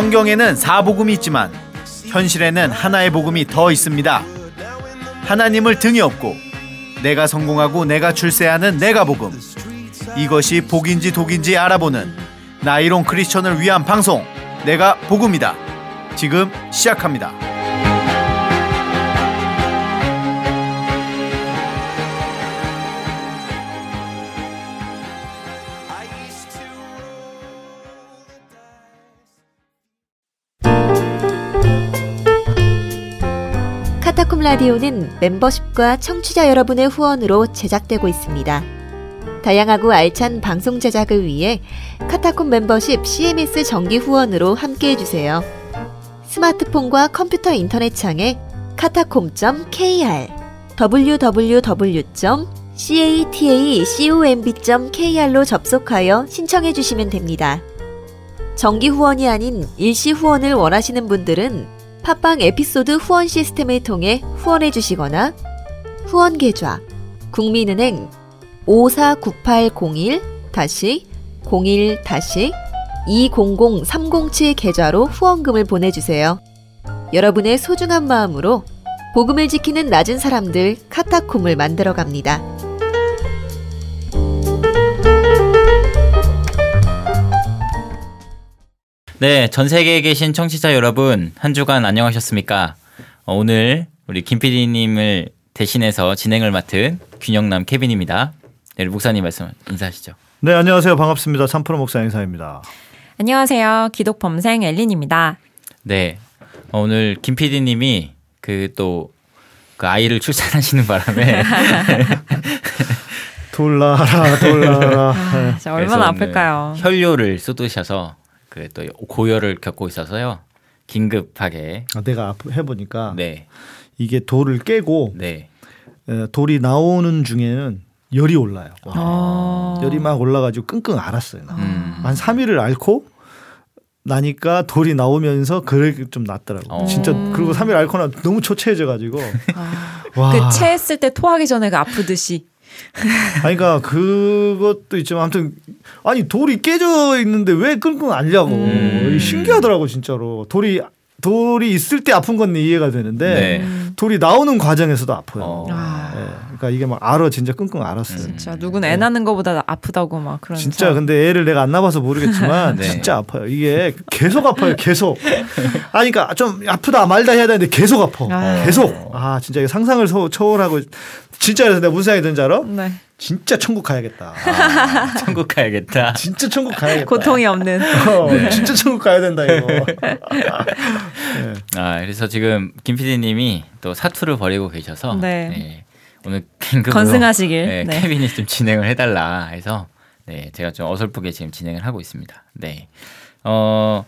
성경에는 사복음이 있지만 현실에는 하나의 복음이 더 있습니다. 하나님을 등에 업고 내가 성공하고 내가 출세하는 내가 복음. 이것이 복인지 독인지 알아보는 나이론 크리스천을 위한 방송 내가 복음이다. 지금 시작합니다. 카타콤 라디오는 멤버십과 청취자 여러분의 후원으로 제작되고 있습니다. 다양하고 알찬 방송 제작을 위해 카타콤 멤버십 CMS 정기 후원으로 함께 해주세요. 스마트폰과 컴퓨터 인터넷 창에 카타콤.kr www.catacomb.kr로 접속하여 신청해 주시면 됩니다. 정기 후원이 아닌 일시 후원을 원하시는 분들은 팟빵 에피소드 후원 시스템을 통해 후원해 주시거나 후원 계좌 국민은행 549801-01-200307 계좌로 후원금을 보내주세요. 여러분의 소중한 마음으로 복음을 지키는 낮은 사람들 카타콤을 만들어 갑니다. 네, 전 세계에 계신 청취자 여러분, 한 주간 안녕하셨습니까? 어, 오늘 우리 김 PD님을 대신해서 진행을 맡은 균영남 케빈입니다. 네, 목사님 말씀 인사하시죠. 네, 안녕하세요. 반갑습니다. 3프로 목사 인사입니다. 안녕하세요. 기독 범생 엘린입니다. 네, 어, 오늘 김 PD님이 그또그 아이를 출산하시는 바람에 돌라라 돌라라. 아, 얼마나 아플까요? 혈뇨를 쏟으셔서 그 또 고열을 겪고 있어서요. 긴급하게 아, 내가 해보니까 네. 이게 돌을 깨고 네. 돌이 나오는 중에는 열이 올라요. 아. 열이 막 올라가지고 끙끙 앓았어요. 음. 한 3일을 앓고 나니까 돌이 나오면서 그래 좀 낫더라고. 어. 진짜 그리고 3일 앓거나 너무 초췌해져 가지고. 아. 그 체했을 때 토하기 전에 그 아프듯이. 아니 그러니까 그것도 있지만 아무튼 아니 돌이 깨져 있는데 왜 끙끙 앓냐고 음. 신기하더라고 진짜로 돌이 돌이 있을 때 아픈 건 이해가 되는데 네. 돌이 나오는 과정에서도 아파요. 어. 네. 그러니까 이게 막 알아 진짜 끙끙 앓았어요. 진짜 누군 애 낳는 것보다 아프다고 막 그런. 진짜 근데 애를 내가 안 낳아서 모르겠지만 네. 진짜 아파요. 이게 계속 아파요. 계속. 아니 그러니까 좀 아프다 말다 해야 되는데 계속 아파. 아. 계속. 아 진짜 상상을 초월하고 진짜 그래서 내가 무슨 생각이 드는지 알아? 네. 진짜 천국 가야겠다. 아, 천국 가야겠다. 진짜 천국 가야겠다. 고통이 없는. 어, 네. 진짜 천국 가야 된다 이거. 네. 아 그래서 지금 김 PD님이 또 사투를 벌이고 계셔서 네. 네. 오늘 긴급으로 건승하시길 네, 네. 케빈이 좀 진행을 해달라 해서 네 제가 좀 어설프게 지금 진행을 하고 있습니다. 네. 어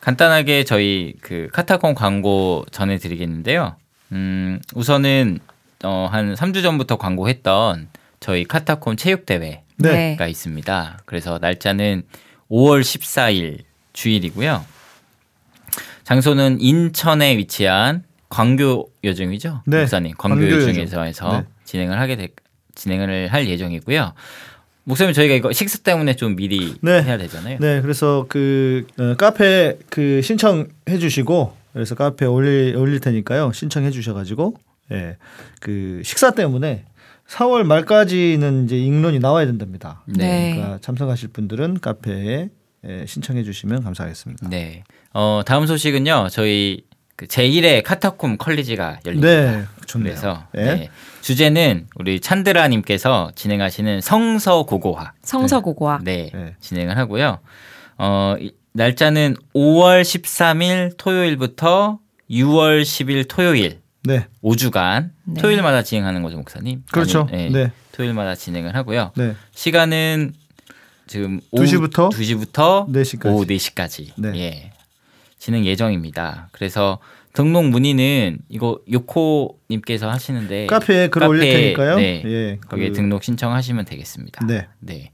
간단하게 저희 그 카타콤 광고 전해드리겠는데요. 음 우선은 어, 한 3주 전부터 광고했던 저희 카타콤 체육대회가 네. 있습니다. 그래서 날짜는 5월 14일 주일이고요. 장소는 인천에 위치한 광교 여중이죠. 네. 목사님 광교 여중에서 해서 네. 진행을 하게 되, 진행을 할 예정이고요. 목사님 저희가 이거 식사 때문에 좀 미리 네. 해야 되잖아요. 네, 그래서 그 어, 카페 그 신청해 주시고 그래서 카페 올릴 올릴 테니까요. 신청해 주셔 가지고 예. 그 식사 때문에 4월 말까지는 이제 인론이 나와야 된답니다. 네. 그러니까 참석하실 분들은 카페에 예, 신청해 주시면 감사하겠습니다. 네. 어, 다음 소식은요. 저희 그 제1회 카타콤 컬리지가 열립니다. 네. 좋네요. 그래서 네. 네. 주제는 우리 찬드라 님께서 진행하시는 성서고고화. 성서고고화. 네. 네. 진행을 하고요. 어, 날짜는 5월 13일 토요일부터 6월 10일 토요일 네. 5주간 네. 토요일마다 진행하는 거죠, 목사님. 그렇죠. 아니, 네. 네. 토요일마다 진행을 하고요. 네. 시간은 지금 2시부터 2시부터 4시까지. 오후 4시까지. 네. 예. 진행 예정입니다. 그래서 등록 문의는 이거 요코 님께서 하시는데 카페에 글 올릴 테니까요. 네. 예. 거기에 그... 등록 신청하시면 되겠습니다. 네. 네.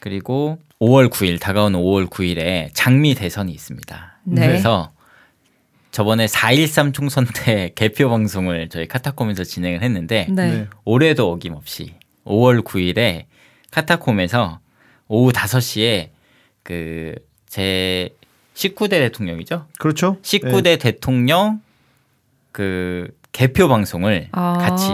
그리고 5월 9일 다가오는 5월 9일에 장미 대선이 있습니다. 네. 그래서 저번에 4.13 총선 때 개표 방송을 저희 카타콤에서 진행을 했는데 네. 네. 올해도 어김없이 5월 9일에 카타콤에서 오후 5시에 그 제 19대 대통령이죠. 그렇죠. 19대 대통령 그 개표 방송을 아. 같이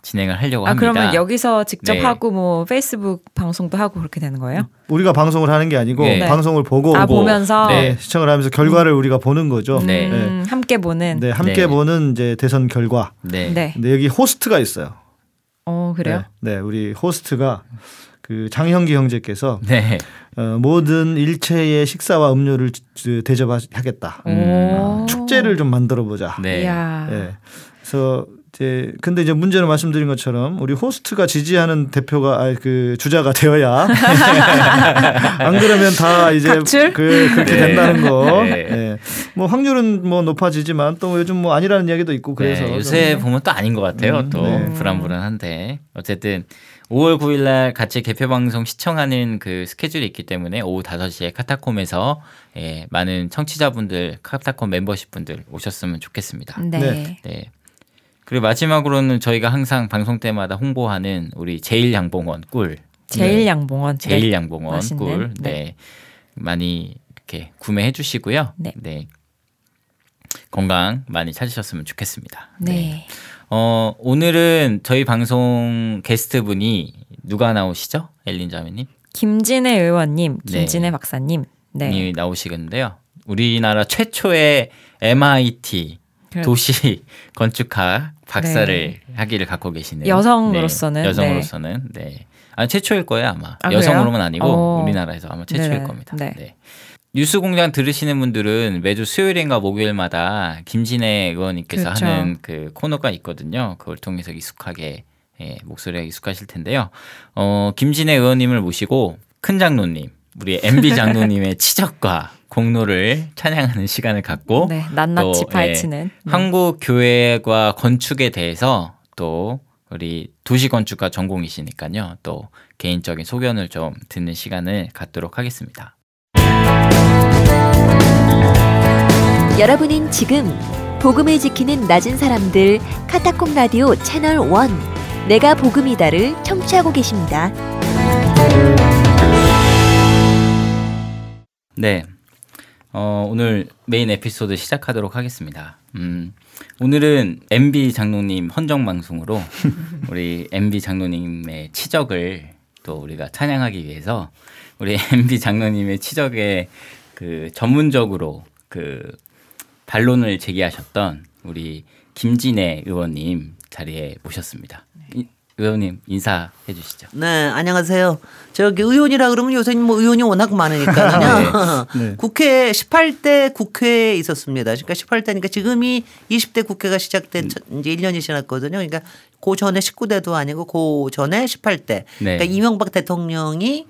진행을 하려고 아 합니다. 그러면 여기서 직접 네. 하고 뭐 페이스북 방송도 하고 그렇게 되는 거예요? 우리가 방송을 하는 게 아니고 네. 방송을 보고 아 오고, 보면서 네. 시청을 하면서 결과를 우리가 보는 거죠. 네. 음, 함께 보는. 네, 함께 네. 보는 이제 대선 결과. 네. 네. 근데 여기 호스트가 있어요. 어 그래요? 네, 네, 우리 호스트가 그 장형기 형제께서 네. 어, 모든 일체의 식사와 음료를 지- 대접하겠다. 오. 축제를 좀 만들어 보자. 네. 예. 그래서 이제 근데 이제 문제는 말씀드린 것처럼 우리 호스트가 지지하는 대표가 아그 주자가 되어야 안 그러면 다 이제 각출? 그 그렇게 네. 된다는 거. 네. 예. 뭐 확률은 뭐 높아지지만 또 요즘 뭐 아니라는 이야기도 있고 그래서 네, 요새 보면 또 아닌 것 같아요. 음, 또 네. 불안불안한데 어쨌든 5월 9일 날 같이 개표 방송 시청하는 그 스케줄이 있기 때문에 오후 5시에 카타콤에서 예, 많은 청취자분들, 카타콤 멤버십 분들 오셨으면 좋겠습니다. 네. 네. 네. 그리고 마지막으로는 저희가 항상 방송 때마다 홍보하는 우리 제일 양봉원 꿀, 제일 양봉원. 네. 제일 양봉원 맛있는, 꿀, 네. 네. 많이 이렇게 구매해 주시고요. 네. 건강 많이 찾으셨으면 좋겠습니다. 네. 어, 오늘은 저희 방송 게스트 분이 누가 나오시죠? 엘린 자매님? 김진애 의원님, 네. 김진애 박사님. 네. 이 나오시겠는데요. 우리나라 최초의 MIT 그래. 도시 건축학 박사를 하기를 갖고 계시는 네. 여성으로서는, 네, 여성으로서는 네. 아 최초일 거예요 아마 아, 여성으로만 그래요? 아니고 어. 우리나라에서 아마 최초일 네네. 겁니다. 네. 네. 뉴스공장 들으시는 분들은 매주 수요일인가 목요일마다 김진애 의원님께서 그렇죠. 하는 그 코너가 있거든요. 그걸 통해서 익숙하게 예, 목소리가 익숙하실 텐데요. 어, 김진애 의원님을 모시고 큰 장로님, 우리 MB 장로님의 치적과 공로를 찬양하는 시간을 갖고 네. 낱낱이 또, 파헤치는. 예, 네. 한국 교회과 건축에 대해서 또 우리 도시 건축가 전공이시니까요. 또 개인적인 소견을 좀 듣는 시간을 갖도록 하겠습니다. 여러분은 지금 복음을 지키는 낮은 사람들 카타콤 라디오 채널 1 내가 복음이다를 청취하고 계십니다. 네. 어, 오늘 메인 에피소드 시작하도록 하겠습니다. 음, 오늘은 MB 장로님 헌정 방송으로 우리 MB 장로님의 치적을 또 우리가 찬양하기 위해서 우리 MB 장로님의 치적에 그 전문적으로 그 반론을 제기하셨던 우리 김진애 의원님 자리에 모셨습니다. 이- 의원님 인사해 주시죠. 네, 안녕하세요. 저기 의원이라 그러면 요새 뭐 의원이 워낙 많으니까요. 네. 국회 18대 국회에 있었습니다. 그러니까 18대니까 지금이 20대 국회가 시작된 첫- 이제 1년이 지났거든요. 그러니까 그 전에 19대도 아니고 그 전에 18대. 네. 그러니까 이명박 대통령이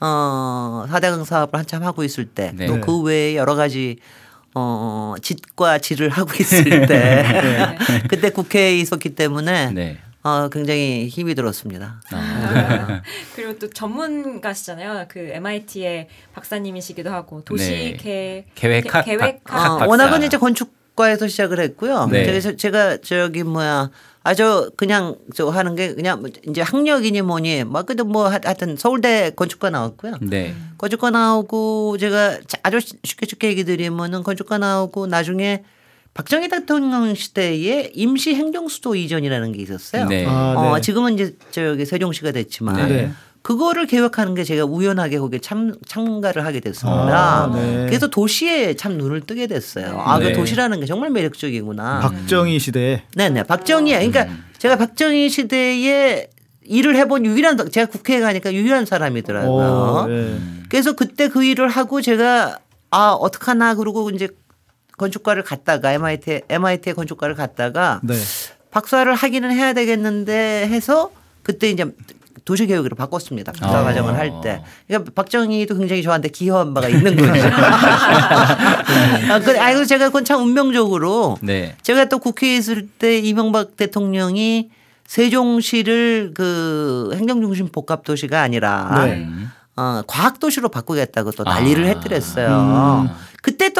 어, 사대강 사업을 한참 하고 있을 때 네. 또 네. 그 외에 여러 가지 어, 짓과 질을 하고 있을 때 그때 국회에 있었기 때문에 네. 어, 굉장히 힘이 들었습니다. 아, 그리고 또 전문가시잖아요. 그 MIT의 박사님이시기도 하고 도시 계 계획학 계- 계획학 박- 어, 박사. 워낙은 이제 건축과에서 시작을 했고요. 네. 제가, 제가 저기 뭐야 아저 그냥 저 하는 게 그냥 뭐 이제 학력이니 뭐니 뭐 그래도 뭐 하- 하여튼 서울대 건축과 나왔고요. 네. 건축과 나오고 제가 아주 쉽게 쉽게 얘기 드리면은 건축과 나오고 나중에 박정희 대통령 시대에 임시 행정 수도 이전이라는 게 있었어요. 네. 아, 어, 네. 지금은 이제 저기 세종시가 됐지만 네. 그거를 계획하는 게 제가 우연하게 거기에 참, 참가를 하게 됐습니다. 아, 네. 그래서 도시에 참 눈을 뜨게 됐어요. 아, 네. 그 도시라는 게 정말 매력적이구나. 박정희 시대에 네네. 박정희. 그러니까 제가 박정희 시대에 일을 해본 유일한, 제가 국회에 가니까 유일한 사람이더라고요. 오, 네. 그래서 그때 그 일을 하고 제가 아, 어떡하나 그러고 이제 건축과를 갔다가 MIT, MIT의 건축과를 갔다가 네. 박사를 하기는 해야 되겠는데 해서 그때 이제 도시계획으로 바꿨습니다. 박사 아. 과정을 할 때. 그러니까 박정희도 굉장히 저한테 기여한 바가 있는 거죠. 아, 그, 아이고 제가 그건 참 운명적으로 네. 제가 또 국회에 있을 때 이명박 대통령이 세종시를 그 행정중심 복합도시가 아니라 네. 어, 과학도시로 바꾸겠다고 또 난리를 아. 했더랬어요. 또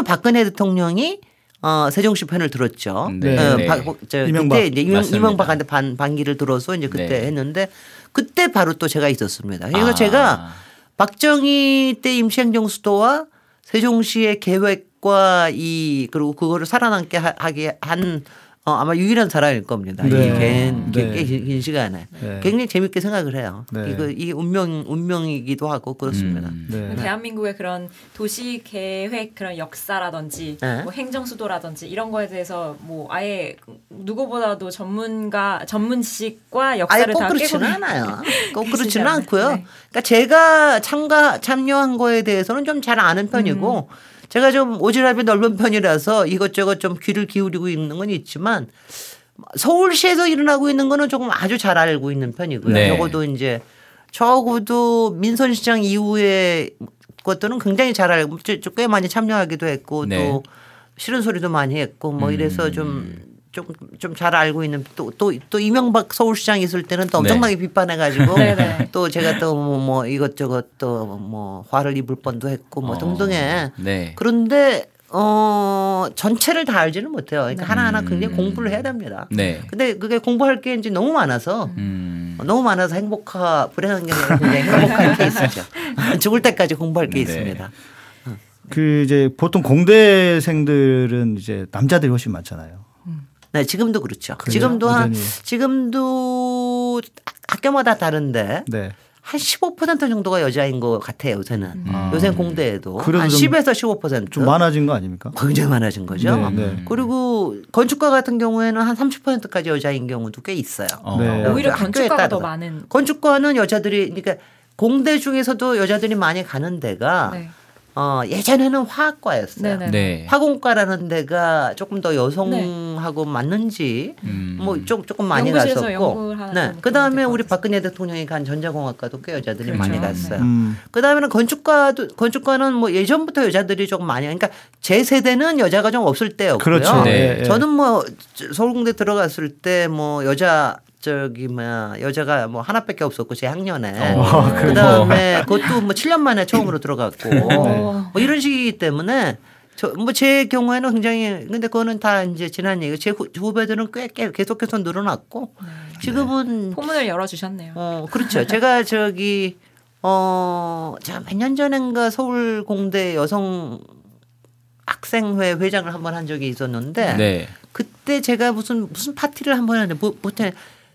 박근혜 대통령이 어, 세종시 편을 들었죠. 네. 어, 네. 박- 저 이명박. 그때 이제 이명. 이명박한테 반, 반기를 들어서 이제 그때 네. 했는데 그때 바로 또 제가 있었습니다. 그래서 아. 제가 박정희 때 임시행정 수도와 세종시의 계획과 이 그리고 그거를 살아남게 하- 하게 한 어, 아마 유일한 사람일 겁니다. 네. 이긴 네. 긴, 긴 시간에 네. 굉장히 재밌게 생각을 해요. 네. 이거 이 운명 운명이기도 하고 그렇습니다. 음. 네. 대한민국의 그런 도시 계획 그런 역사라든지 네. 뭐 행정 수도라든지 이런 거에 대해서 뭐 아예 누구보다도 전문가 전문 지식과 역사를 꼭다 깨고 그렇지는 않아요. 꼭 그렇지는. 않고요. 네. 그러니까 제가 참가 참여한 거에 대해서는 좀 잘 아는 편이고 음. 제가 좀 오지랖이 넓은 편이라서 이것저것 좀 귀를 기울이고 있는 건 있지만 서울시에서 일어나고 있는 거는 조금 아주 잘 알고 있는 편이고요. 네. 적어도 이제 적어도 민선시장 이후에 것들은 굉장히 잘 알고 저- 저꽤 많이 참여하기도 했고 네. 또 싫은 소리도 많이 했고 뭐 이래서 좀 좀좀잘 알고 있는 또 또 또 이명박 서울시장 있을 때는 또 엄청나게 비판해가지고 네, 네. 또 제가 또뭐 이것저것 또 뭐 화를 입을 뻔도 했고 뭐 어. 등등해. 네. 그런데 어 전체를 다 알지는 못해요. 그러니까 하나하나 굉장히 공부를 해야 됩니다. 네. 근데 그게 공부할 게 이제 너무 많아서 음. 너무 많아서 행복하 불행한 게 아니라 굉장히 행복한 케이스죠. 죽을 때까지 공부할 게 네. 있습니다. 그 이제 보통 공대생들은 이제 남자들이 훨씬 많잖아요. 네, 지금도 그렇죠. 그래요? 지금도 한 여전히. 지금도 학교마다 다른데 네. 한15% 정도가 여자인 것 같아요. 요새는 아. 요새 공대에도 한 좀- 10에서 15%좀 많아진 거 아닙니까? 굉장히 많아진 거죠. 네, 네. 그리고 건축가 같은 경우에는 한 30%까지 여자인 경우도 꽤 있어요. 어. 네. 오히려 건축가가 더. 많은 건축과는 여자들이 그러니까 공대 중에서도 여자들이 많이 가는 데가 네. 어, 예전에는 화학과였어요. 네. 화공과라는 데가 조금 더 여성하고 맞는지 음. 뭐좀 조금 많이 갔었고. 네. 그다음에 우리. 박근혜 대통령이 간 전자공학과도 꽤 여자들이 그렇죠. 많이 갔어요. 음. 그다음에는 건축과도 건축과는 뭐 예전부터 여자들이 조금 많이 그러니까 제 세대는 여자가 좀 없을 때였고요. 그렇죠. 네. 저는 뭐 서울공대 들어갔을 때 뭐 여자 저기 뭐야 여자가 뭐 하나밖에 없었고 제 학년에 어, 그다음에 그것도 뭐 7년 만에 처음으로 들어갔고 네. 뭐 이런 식이기 때문에 저뭐제 경우에는 굉장히 근데 그거는 다 이제 지난 얘기 제 후- 후배들은 꽤, 꽤 계속해서 늘어났고 지금은 포문을 열어 주셨네요. 어 그렇죠 제가 저기 어 제가 몇년 전인가 서울 공대 여성 학생회 회장을 한 번 한 적이 있었는데 네. 그때 제가 무슨 무슨 파티를 한번 했는데 뭐, 보통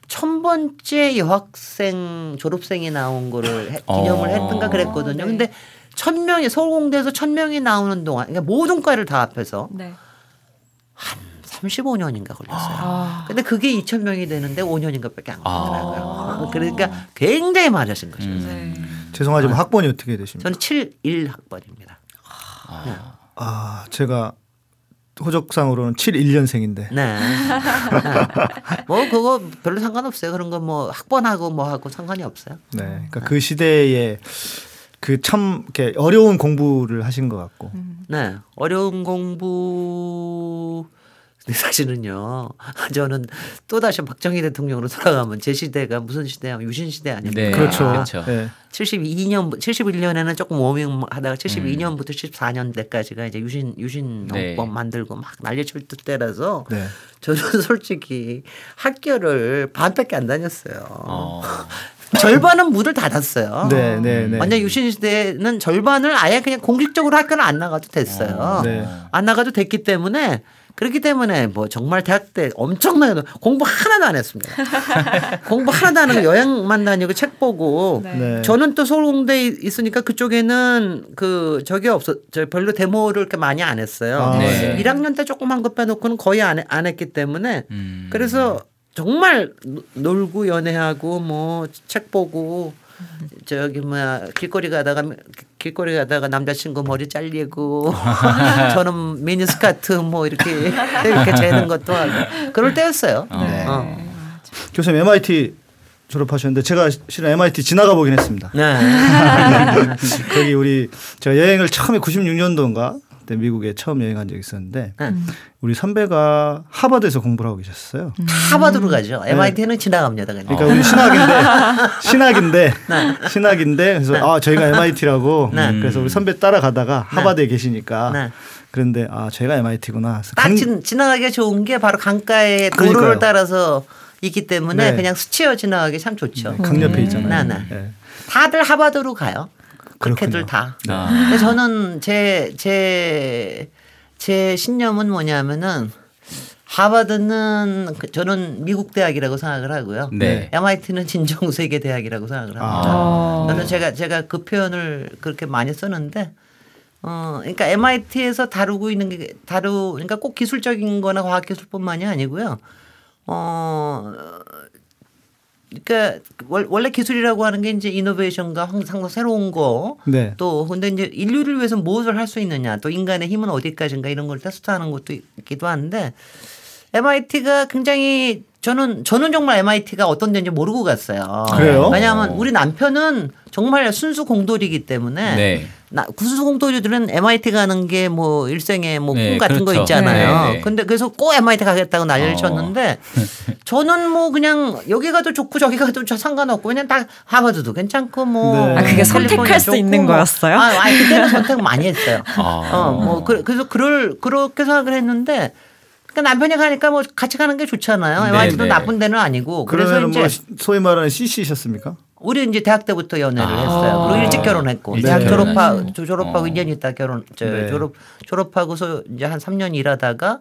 천 번째 여학생 졸업생이 나온 거를 해- 기념을 어. 했던가 그랬거든요. 네. 근데 천 명이 서울공대에서 천 명이 나오는 동안 그러니까 모든 과를 다 합해서 네. 35년인가 걸렸어요. 아. 근데 그게 2천 명이 되는데 5년인가밖에 안 아. 걸리더라고요. 그러니까 굉장히 많으신 거죠. 네. 죄송하지만 학번이 어떻게 되십니까? 저는 71학번입니다. 아, 제가 호적상으로는 71년생인데. 네. 뭐 그거 별로 상관없어요. 그런 거 뭐 학번하고 뭐 하고 상관이 없어요. 네. 그러니까 그 시대에 그 참 이렇게 어려운 공부를 하신 것 같고. 네. 어려운 공부 사실은요. 저는 또 다시 박정희 대통령으로 돌아가면 제 시대가 무슨 시대야? 유신 시대 아닙니까? 네. 그렇죠. 그렇죠. 네. 72년 71년에는 조금 워밍하다가 72년부터 14년대까지가 이제 유신 유신 네. 농법 만들고 막 난리칠 때라서 네. 저는 솔직히 학교를 반밖에 안 다녔어요. 어. 절반은 문을 닫았어요. 네, 네, 네. 완전 유신 시대는 절반을 아예 그냥 공식적으로 학교는 안 나가도 됐어요. 네. 안 나가도 됐기 때문에 그렇기 때문에 뭐 정말 대학 때 엄청나게 공부 하나도 안 했습니다. 공부 하나도 안 하고 여행만 다니고 책 보고 네. 네. 저는 또 서울공대에 있으니까 그쪽에는 그 저게 없어 저 별로 데모를 이렇게 많이 안 했어요. 아, 네. 1학년 때 조금 한것 빼놓고는 거의 안, 해- 안 했기 때문에 음. 그래서 정말 노- 놀고 연애하고 뭐 책 보고 저기 뭐야 길거리 가다가 길거리 가다가 남자친구 머리 잘리고 저는 미니스커트 뭐 이렇게 이렇게 재는 것도 하고 그럴 때였어요. 네. 어. 교수님 MIT 졸업하셨는데 제가 실은 MIT 지나가 보긴 했습니다. 네. 거기 우리 제가 여행을 처음에 96년도인가 그때 미국에 처음 여행한 적이 있었는데 네. 우리 선배가 하버드에서 공부를 하고 계셨어요. 하버드로 가죠. MIT는 지나갑니다. 그냥. 그러니까 우리 신학인데 신학인데 신학인데 그래서 아 저희가 MIT라고 네. 그래서 우리 선배 따라가다가 하버드에 계시니까 네. 그런데 아 저희가 MIT구나. 딱 지, 지나가기가 좋은 게 바로 강가의 도로를 그러니까요. 따라서 있기 때문에 네. 그냥 스치어 지나가기 참 좋죠. 강 옆에 있잖아요. 네, 네. 네. 다들 하버드로 가요. 그렇게들 다. 아. 근데 저는 제 제 제 신념은 뭐냐면은 하버드는 그- 저는 미국 대학이라고 생각을 하고요. 네. MIT는 진정 세계 대학이라고 생각을 합니다. 어. 저는 제가 제가 그 표현을 그렇게 많이 쓰는데 어 그러니까 MIT에서 다루고 있는 게 다루 그러니까 꼭 기술적인 거나 과학 기술뿐만이 아니고요. 어 그러니까 월- 원래 기술이라고 하는 게 이제 이노베이션과 항상 새로운 거 네. 또 근데 이제 인류를 위해서 무엇을 할 수 있느냐 또 인간의 힘은 어디까지인가 이런 걸 테스트하는 것도 있기도 한데 MIT가 굉장히 저는 저는 정말 MIT가 어떤 데인지 모르고 갔어요. 그래요? 왜냐하면 우리 남편은 정말 순수 공돌이기 때문에 네. 나 순수 공돌이들은 MIT 가는 게 뭐 일생의 뭐꿈 네, 같은 거 그렇죠. 있잖아요. 네, 네. 근데 그래서 꼭 MIT 가겠다고 난리를 어. 쳤는데 저는 뭐 그냥 여기 가도 좋고 저기 가도 저 상관없고 그냥 다 하버드도 괜찮고 뭐 네. 아, 그게 선택할 수 있는 뭐. 거였어요? 아, 아니 그때는 선택 많이 했어요. 아. 어, 뭐 그, 래서 그럴 그렇게 생각을 했는데 그러니까 남편이 가니까 뭐 같이 가는 게 좋잖아요. 네, MIT도 네. 나쁜 데는 아니고 그래서 그러면 이제 뭐 소위 말하는 CC셨습니까? 우리 이제 대학 때부터 연애를 아. 했어요. 그리고 일찍 결혼했고 일찍 대학 졸업하 결혼하시고. 조- 졸업하고 어. 2년 있다 결혼 저 네. 졸업 졸업하고서 이제 한 3년 일하다가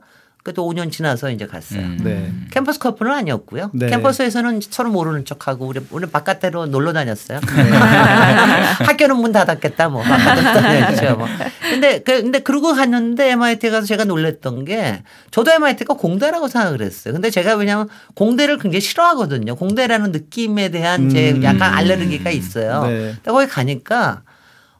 그래도 5년 지나서 이제 갔어요. 음. 네. 캠퍼스 커플은 아니었고요. 네. 캠퍼스에서는 서로 모르는 척하고 우리 우리 바깥으로 놀러 다녔어요. 네. 학교는 문 닫았겠다 뭐 바깥으로 다녔죠 뭐. 근데 그 근데 그러고 갔는데 MIT 가서 제가 놀랬던 게 저도 MIT가 공대라고 생각을 했어요. 근데 제가 왜냐하면 공대를 굉장히 싫어하거든요. 공대라는 느낌에 대한 제 음. 약간 알레르기가 있어요. 네. 근데 거기 가니까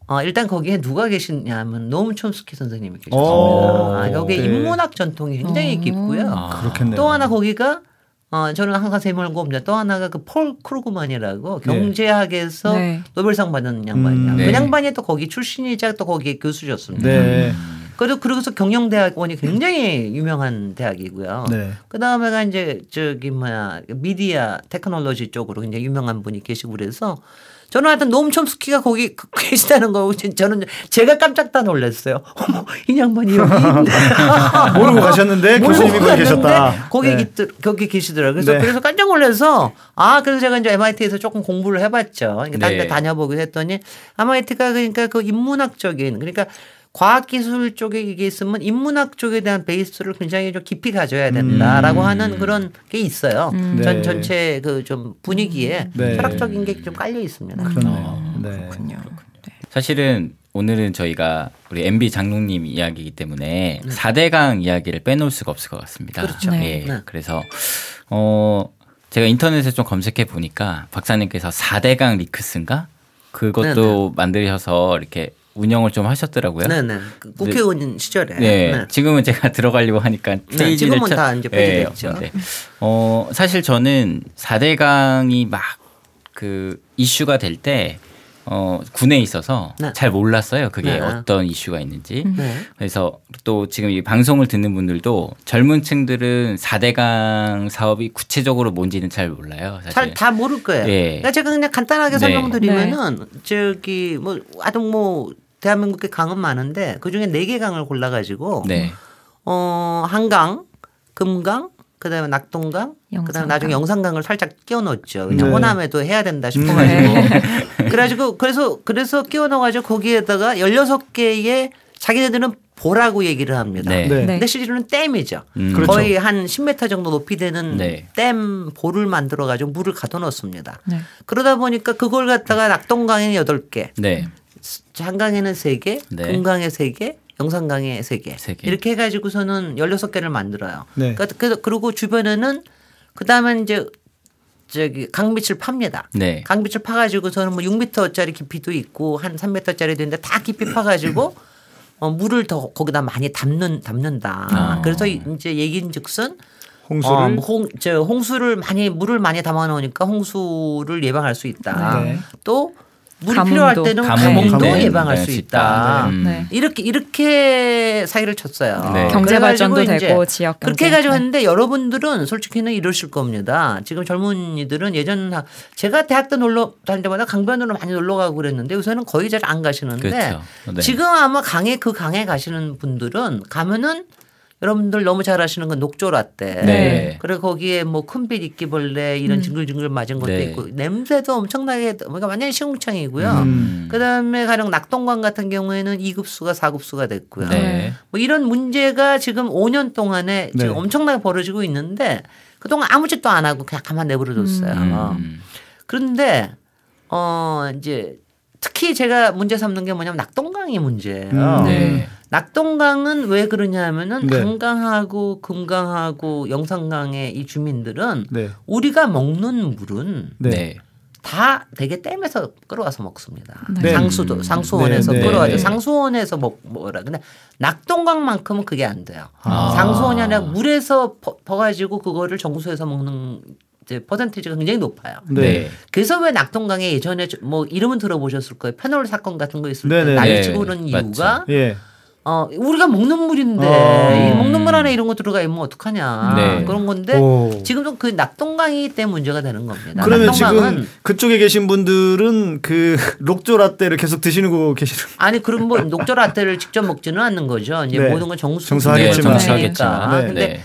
어, 일단 거기에 누가 계시냐면 노암 촘스키 선생님이 계셨습니다. 오. 아, 여기 네. 인문학 전통이 굉장히 깊고요. 아. 그렇겠네요. 또 하나 거기가 어 저는 항상 세물고 없냐. 또 하나가 그 폴 크루그만이라고 네. 경제학에서 네. 노벨상 받은 양반이야. 음. 그 네. 양반이 또 거기 출신이자 또 거기 교수셨습니다. 네. 그래도 그러고서 경영대학원이 굉장히 유명한 대학이고요. 네. 그 다음에가 이제 저기 뭐야 미디어 테크놀로지 쪽으로 굉장히 유명한 분이 계시고 그래서 저는 하여튼 노무 촘스키가 거기 그- 계시다는 거 저는 제가 깜짝 다 놀랐어요. 어머 이 양반이 여기. 모르고 가셨는데 교수님이 거기 계셨다. 거기 네. 거기 계시더라고요. 그래서 네. 그래서 깜짝 놀라서 아 그래서 제가 이제 MIT에서 조금 공부를 해봤죠. 그러니까 네. 다녀보기로 했더니 MIT가 그러니까 그 인문학적인 그러니까 과학기술 쪽에 이게 있으면 인문학 쪽에 대한 베이스를 굉장히 좀 깊이 가져야 된다라고 하는 그런 게 있어요. 네. 전 전체 그 좀 분위기에 네. 철학적인 게 좀 깔려 있습니다. 그렇네요. 네. 그렇군요. 사실은 오늘은 저희가 우리 MB 장롱님 이야기이기 때문에 4대강 이야기를 빼놓을 수가 없을 것 같습니다. 그렇죠. 예. 네. 그래서 어 제가 인터넷에 좀 검색해 보니까 박사님께서 4대강 리크스인가 그것도 만드셔서 이렇게 운영을 좀 하셨더라고요. 네네. 그 국회의원 시절에. 네. 네. 지금은 제가 들어가려고 하니까 페이지를 지금은 쳐- 다 이제 폐지됐죠. 네. 어, 사실 저는 4대강이 막 그 이슈가 될때 어, 군에 있어서 네. 잘 몰랐어요. 그게 네. 어떤 이슈가 있는지. 네. 그래서 또 지금 이 방송을 듣는 분들도 젊은 층들은 4대강 사업이 구체적으로 뭔지는 잘 몰라요. 사실. 잘다 모를 거예요. 예. 그러니까 제가 그냥 간단하게 네. 설명드리면은 저기 뭐 아동 뭐 대한민국에 강은 많은데 그 중에 네 개 강을 골라가지고 네. 어 한강, 금강, 그다음에 낙동강, 그다음에 영산강. 나중에 영산강을 살짝 끼워 넣었죠. 그냥 네. 호남에도 해야 된다 싶어가지고 그래가지고 그래서 그래서 끼워 넣어가지고 거기에다가 16개의 자기네들은 보라고 얘기를 합니다. 네. 네. 근데 실제로는 댐이죠. 음. 그렇죠. 거의 한 10m 정도 높이 되는 네. 댐 볼을 만들어 가지고 물을 가둬 놓습니다. 네. 그러다 보니까 그걸 갖다가 낙동강에는 8개, 네. 한강에는 3개, 네. 금강에 3개, 영산강에 3개. 세 개. 이렇게 해 가지고서는 16개를 만들어요. 네. 그러니까 그- 그리고 주변에는 그 다음에 이제 저기 강빛을 팝니다. 네. 강빛을 파가지고서는 뭐 6m짜리 깊이도 있고 한 3m짜리도 있는데 다 깊이 파가지고 어, 물을 더 거기다 많이 담는 담는다. 아. 그래서 이제 얘긴즉슨 홍수를 어, 뭐 홍, 저 홍수를 많이 물을 많이 담아 놓으니까 홍수를 예방할 수 있다. 네. 또 물이 가뭄도. 필요할 때는 가뭄도 가뭄도 네, 예방할 네, 수수 있다. 있다. 음. 네. 이렇게 이렇게 사기를 쳤어요. 네. 경제 발전도 되고 지역 그렇게 경제. 해가지고 네. 했는데 여러분들은 솔직히는 이러실 겁니다. 지금 젊은이들은 예전 하- 제가 대학 때 놀러 다닐 때마다 강변으로 많이 놀러 가고 그랬는데 요새는 거의 잘 안 가시는데 그렇죠. 네. 지금 아마 강에 그 강에 가시는 분들은 가면은 여러분들 너무 잘 아시는 건 녹조 라떼. 네. 그리고 거기에 뭐 큰빛 이끼벌레 이런 징글징글 맞은 것도 네. 있고 냄새도 엄청나게 그러니까 완전히 시궁창이고요. 음. 그다음에 가령 낙동강 같은 경우에는 2급수가 4급수가 됐고요. 네. 뭐 이런 문제가 지금 5년 동안에 네. 지금 엄청나게 벌어지고 있는데 그동안 아무 짓도 안 하고 그냥 가만 내버려뒀어요. 음. 그런데 어 이제 특히 제가 문제 삼는 게 뭐냐면 낙동강이 문제예요. 음, 네. 낙동강은 왜 그러냐면은 네. 단강하고 금강하고 영산강의 이 주민들은 네. 우리가 먹는 물은 네. 네. 다 되게 댐에서 끌어와서 먹습니다. 네. 상수도 상수원에서 네, 네, 끌어와서 네. 상수원에서 먹 뭐라 근데 낙동강만큼은 그게 안 돼요. 아. 상수원이 아니라 물에서 버, 버가지고 그거를 정수해서 먹는 이제 퍼센티지가 굉장히 높아요. 네. 네. 그래서 왜 낙동강에 예전에 저- 뭐 이름은 들어보셨을 거예요. 페놀 사건 같은 거 있을 때 네네. 난리 치고 네, 그런. 이유가 예. 어 우리가 먹는 물인데 어. 이 먹는 물 안에 이런 거 들어가 있으면 어떡하냐 네. 그런 건데 오. 지금도 그 낙동강이 때문에 문제가 되는 겁니다. 그러면 낙동강은 지금 그쪽에 계신 분들은 그 록조 라떼를 계속 드시는 거 계시는 아니 그럼 뭐 녹조 라떼를 직접 먹지는 않는 거죠. 이제 네. 모든 건 정수 정수하겠지만. 네, 정수하겠지만. 네. 근데 네.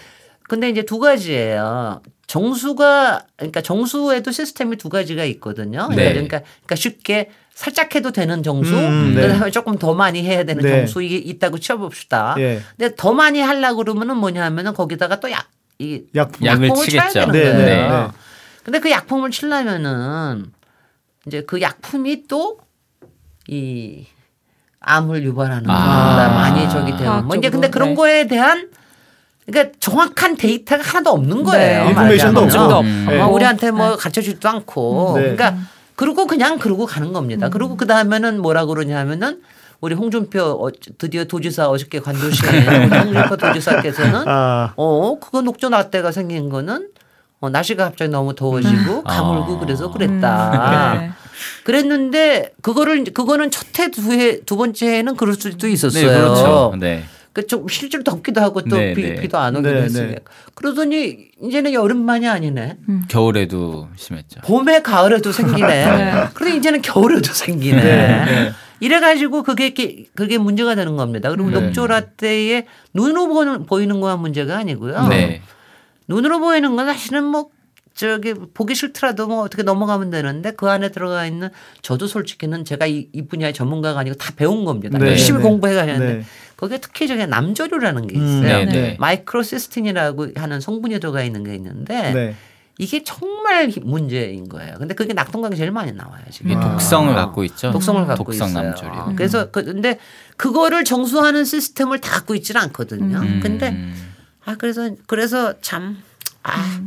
근데 이제 두 가지예요. 정수가 그러니까 정수에도 시스템이 두 가지가 있거든요. 네. 그러니까 그러니까 쉽게 살짝 해도 되는 정수, 음, 네. 그다음에 조금 더 많이 해야 되는 네. 정수 이게 있다고 치워봅시다. 예. 근데 더 많이 하려고 그러면은 뭐냐면은 거기다가 또 약, 이 약품. 약품을 쳐야 치겠죠. 되는 네, 거예요. 네, 네. 근데 그 약품을 치려면은 이제 그 약품이 또이 암을 유발하는 아. 거보다 많이 저기 되는 뭐 이제 근데 그런 네. 거에 대한 그러니까 정확한 데이터가 하나도 없는 거예요. 네. 인포메이션도 말하자면. 없고. 음. 예. 어, 우리한테 뭐 가르쳐 주지도 않고. 네. 그러니까 그러고 그냥 그러고 가는 겁니다. 그리고 그 다음에는 뭐라 그러냐면은 우리 홍준표 어, 드디어 도지사 어저께 우리 홍준표 도지사께서는 아. 어 그거 녹조 라떼가 생긴 거는 어, 날씨가 갑자기 너무 더워지고 아. 가물고 그래서 그랬다. 네. 그랬는데 그거를 그거는 첫 해 두 해 두 번째 해는 그럴 수도 있었어요. 네, 그렇죠. 네. 그좀 실제로 덥기도 하고 또 네, 비, 네. 비도 안 오기도 네, 했으니까. 네. 그러더니 이제는 여름만이 아니네. 겨울에도 심했죠. 봄에 가을에도 생기네. 네. 그런데 이제는 겨울에도 생기네. 네. 이래가지고 그게 그게 문제가 되는 겁니다. 그리고 네. 녹조 라떼에 눈으로 보는, 보이는 거만 문제가 아니고요. 네. 눈으로 보이는 건 사실은 뭐 저기 보기 싫더라도 뭐 어떻게 넘어가면 되는데 그 안에 들어가 있는 저도 솔직히는 제가 이, 이 분야의 전문가가 아니고 다 배운 겁니다. 네, 열심히 네. 공부해 가는데 네. 거기에 특히 저게 남조류라는 게 음, 있어요. 네, 네. 마이크로시스틴이라고 하는 성분이 들어가 있는 게 있는데 네. 이게 정말 히- 문제인 거예요. 근데 그게 낙동강이 제일 많이 나와요 지금. 이게 독성을 갖고 있죠. 독성을 갖고 독성 있어요. 남조류. 그래서 그- 근데 그거를 정수하는 시스템을 다 갖고 있지는 않거든요. 음. 근데 아 그래서 그래서 참 아.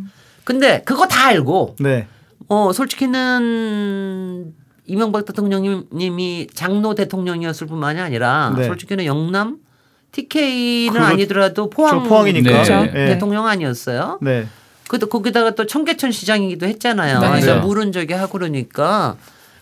근데 그거 다 알고 네. 어 솔직히는 이명박 대통령님이 장로 대통령이었을 뿐만이 아니라 네. 솔직히는 영남 TK는 그렇- 아니더라도 포항 저 포항이니까. 네. 네. 대통령 아니었어요. 네. 그도 거기다가 또 청계천 시장이기도 했잖아요. 네. 그래서. 물은 저기 하고 그러니까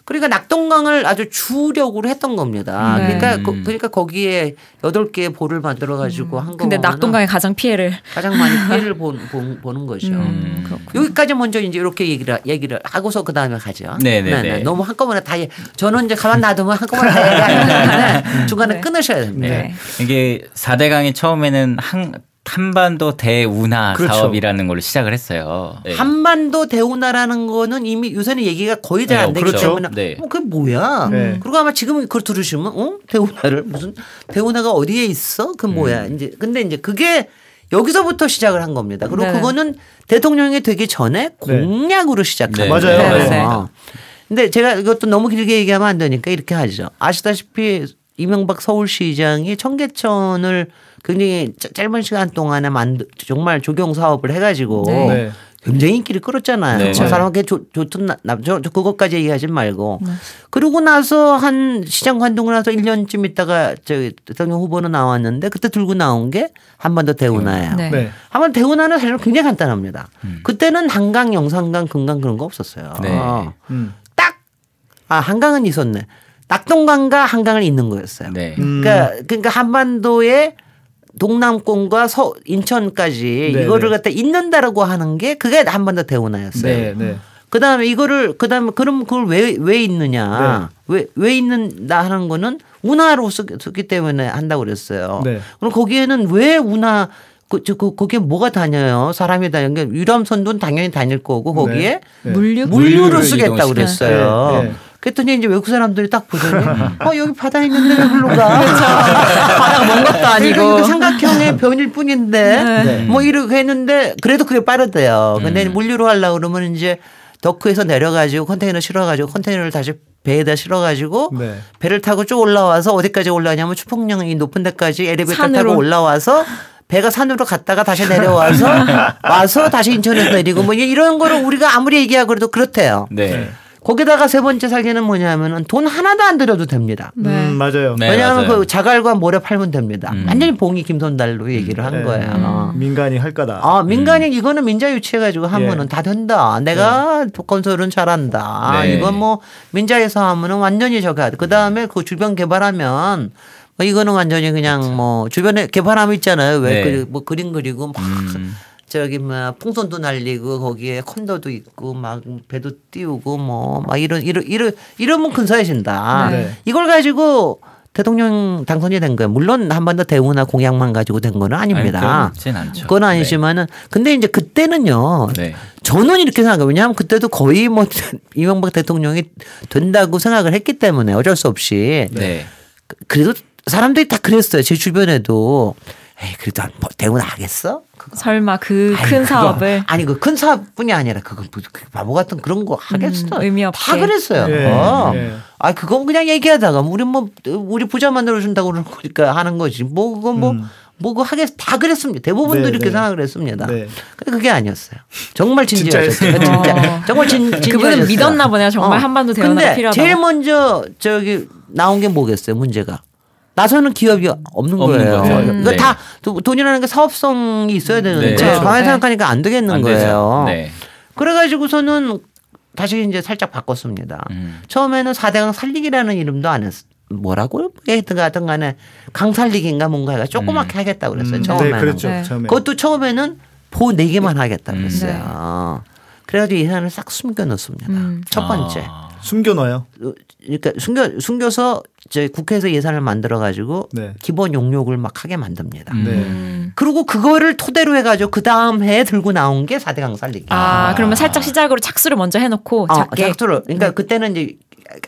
그러니까 낙동강을 아주 주력으로 했던 겁니다. 네. 그러니까 음. 거, 그러니까 거기에 여덟 개의 볼을 만들어 가지고 한 근데 거면 낙동강이 가장 피해를 가장 많이 피해를 본, 본, 보는 거죠. 음, 그렇군요. 여기까지 먼저 이제 이렇게 얘기를 얘기를 하고서 그 다음에 가죠. 네네네. 너무 한꺼번에 다 얘- 저는 이제 가만 놔두면 한꺼번에 다 얘기하기 때문에 중간에 네. 끊으셔야 됩니다. 네. 이게 4대강이 처음에는 한 한반도 대운하 그렇죠. 사업이라는 걸로 시작을 했어요. 네. 한반도 대운하라는 거는 이미 요새는 얘기가 거의 잘안 네, 되기 그렇죠. 때문에 네. 어, 그게 뭐야? 네. 그리고 아마 지금 그걸 들으시면 어 대운하를 무슨 대운하가 어디에 있어? 그 뭐야? 이제 근데 이제 그게 여기서부터 시작을 한 겁니다. 그리고 네. 그거는 대통령이 되기 전에 공약으로 시작한 네. 거예요. 맞아요. 네, 네. 어. 근데 제가 이것도 너무 길게 얘기하면 안 되니까 이렇게 하죠. 아시다시피 이명박 서울시장이 청계천을 굉장히 짜- 짧은 시간 동안에 만들 정말 조경 사업을 해가지고 네. 네. 굉장히 인기를 끌었잖아요. 네. 저 사람한테 좋, 좋든 나, 나, 저, 저 그것까지 얘기하지 말고. 그러고 나서 한 시장 관두고 나서 1년쯤 있다가 저 대통령 후보는 나왔는데 그때 들고 나온 게 한반도 대운하예요. 네. 네. 한번 대운하는 사실 굉장히 간단합니다. 그때는 한강, 영산강, 금강 그런 거 없었어요. 네. 음. 딱, 아, 한강은 있었네. 낙동강과 한강을 잇는 거였어요. 네. 음. 그러니까, 그러니까 한반도의 동남권과 서, 인천까지 네, 이거를 네. 갖다 잇는다라고 하는 게 그게 한반도 대운하였어요. 네. 네. 그 다음에 이거를 그 다음에 그럼 그걸 왜 왜 있느냐 네. 왜왜 있는다 하는 거는 운하로 쓰- 쓰기 때문에 한다고 그랬어요. 네. 그럼 거기에는 왜 운하 그, 저, 그, 거기에 뭐가 다녀요? 사람이 다니는 게 유람선도 당연히 다닐 거고 거기에 네. 물류 물류를 물류를 쓰겠다고. 그랬어요. 네, 네. 그랬더니 이제 외국 사람들이 딱 보더니 어 여기 바다 있는데 왜 글로 가? 바다가 먼 것도 아니고 그러니까 삼각형의 변일 뿐인데 네. 뭐 이렇게 했는데 그래도 그게 빠르대요. 근데 물류로 하려고 그러면 이제 덕후에서 내려가지고 컨테이너 실어가지고 컨테이너를 다시 배에다 실어가지고 네. 배를 타고 쭉 올라와서 어디까지 올라가냐면 추풍령이 높은 데까지 엘리베이터 산으로. 타고 올라와서 배가 산으로 갔다가 다시 내려와서 와서 다시 인천에서 내리고 뭐 이런 거를 우리가 아무리 얘기하고 그래도 그렇대요. 네. 거기다가 세 번째 사기는 뭐냐면은 돈 하나도 안 들여도 됩니다. 네. 음, 맞아요. 네, 왜냐하면 맞아요. 그 자갈과 모래 팔면 됩니다. 음. 완전히 봉이 김선달로 얘기를 한 네. 거예요. 민간이 할 거다. 아, 민간이 음. 이거는 민자 유치해가지고 하면은 예. 다 된다. 내가 건설은 잘한다. 네. 이건 뭐 민자에서 하면은 완전히 저가. 그 다음에 그 주변 개발하면 뭐 이거는 완전히 그냥 뭐 주변에 개발하면 있잖아요. 왜 네. 그뭐 그림 그리고 막 음. 저기 뭐 풍선도 날리고 거기에 콘도도 있고 막 배도 띄우고 뭐 막 이런 이런 이런 이러면 근사해진다. 네. 이걸 가지고 대통령 당선이 된 거예요. 물론 한번더 대우나 공약만 가지고 된 거는 아닙니다. 아니. 그건 아니지만은 근데 이제 그때는요. 네. 네. 저는 이렇게 생각해요. 왜냐하면 그때도 거의 뭐 이명박 대통령이 된다고 생각을 했기 때문에 어쩔 수 없이 네. 그래도 사람들이 다 그랬어요. 제 주변에도 에이 그래도 대우나 하겠어? 그거 설마 그 큰 사업을 아니 그 큰 사업뿐이 아니라 그거 뭐, 그 바보 같은 그런 거 하겠어. 음, 의미 없게. 다 그랬어요. 예, 어. 예. 아 그건 그냥 얘기하다가 우리 뭐 우리 부자 만들어 준다고 그러는 거니까 하는 거지. 뭐 그거 뭐. 음. 뭐 그거 하겠 다 그랬습니다. 대부분도 네, 이렇게 네. 생각을 했습니다. 네. 근데 그게 아니었어요. 정말 진지했어요. 진짜였어요. 진짜. 정말 진, 진지했어요. 그분은 믿었나 보네요. 정말 한반도 대화가 근데 필요하다고. 제일 먼저 저기 나온 게 뭐겠어요? 문제가. 나서는 기업이 없는 없는 거예요. 거죠. 이거 네. 다 도- 돈이라는 게 사업성이 있어야 되는데 네. 그렇죠. 가만히 네. 생각하니까 안 되겠는 안. 거예요. 네. 그래가지고서는 다시 이제 살짝 바꿨습니다. 음. 처음에는 4대강 살리기라는 이름도 안 했. 뭐라고 했든 하든 간에 강살리기인가 뭔가 해가 조그맣게 하겠다고 그랬어요. 음, 처음에는. 네, 그렇죠. 네. 처음에. 그것도 처음에는 보네 개만 하겠다고 음. 그랬어요. 그래가지고 예산을 싹 숨겨 놓습니다. 음. 첫 번째. 아. 숨겨놔요. 어, 그러니까 숨겨 숨겨서 이 제 국회에서 예산을 만들어 가지고 네. 기본 용역을 막 하게 만듭니다. 음. 네. 음. 그리고 그거를 토대로 해가지고 그 다음 해에 들고 나온 게 4대강 살리기. 아, 그러면 살짝 시작으로 착수를 먼저 해놓고 어, 작게. 작두를. 그러니까 그때는 이제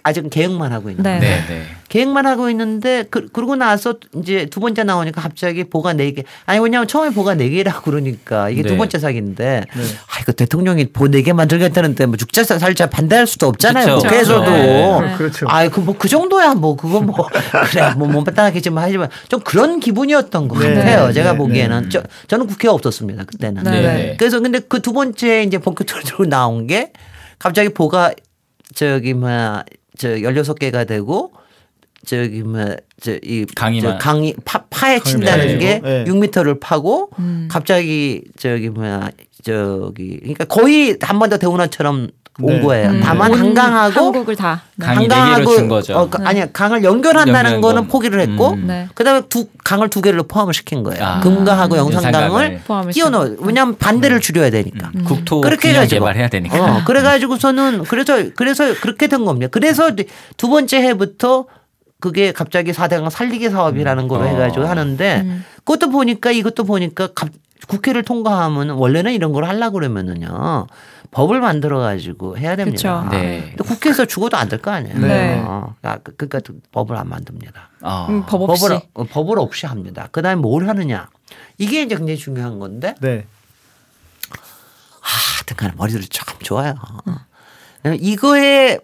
아직 계획만 하고 있는. 네. 거예요. 네, 네. 계획만 하고 있는데 그, 그러고 나서 이제 두 번째 나오니까 갑자기 보가 네 개. 아니 왜냐하면 처음에 보가 네 개라고 그러니까 이게 네. 두 번째 사기인데 아 이거 대통령이 보 네 개 만들겠다는데 뭐 죽자 살자 반대할 수도 없잖아요. 그쵸. 국회에서도. 네. 네. 그렇죠. 아이 그뭐그 정도야 뭐 그거 뭐 그래 뭐 못마땅하겠지만 하지만 좀 그런 기분이었던 것 네. 같아요. 네. 제가 네. 보기에는 네. 저 저는 국회가 없었습니다 그때는. 네. 그래서 근데 그 두 번째 이제 본격적으로 나온 게 갑자기 보가 저기 뭐야 저 16개가 되고 저기 뭐저이 강이만. 강이 파, 파에 친다는. 게 네. 6m를 파고 음. 갑자기 저기 뭐야 저기 그러니까 거의 한 번 더 대운하처럼 온 네. 거예요. 음. 다만 온 한강하고 한국을 다. 네. 네 거죠. 어, 그- 아니야 강을 연결한다는 연결한 거는 건- 포기를 했고 음. 네. 그다음에 두 강을 두 개를 포함을 시킨 거예요. 아. 금강하고 영산강을 영산강을 포함을 끼워 넣어. 왜냐하면 반대를 줄여야 되니까. 음. 국토 그렇게 해가지고. 개발해야 되니까. 어, 그래가지고서는 그래서 그래서 그렇게 된 겁니다. 그래서 두 번째 해부터 그게 갑자기 4대강 살리기 사업이라는 걸로 어. 해가지고 하는데 음. 그것도 보니까 이것도 보니까 갑- 국회를 통과하면 원래는 이런 걸 하려고 그러면은요 법을 만들어 가지고 해야 됩니다. 그쵸. 네. 근데 국회에서 죽어도 안 될 거 아니에요. 네. 어, 아, 그- 그러니까 법을 안 만듭니다. 아. 음, 법 없이. 법을 어, 법을 없이 합니다. 그다음에 뭘 하느냐 이게 이제 굉장히 중요한 건데 네. 하여튼간에 머리들이 참 좋아요. 이거에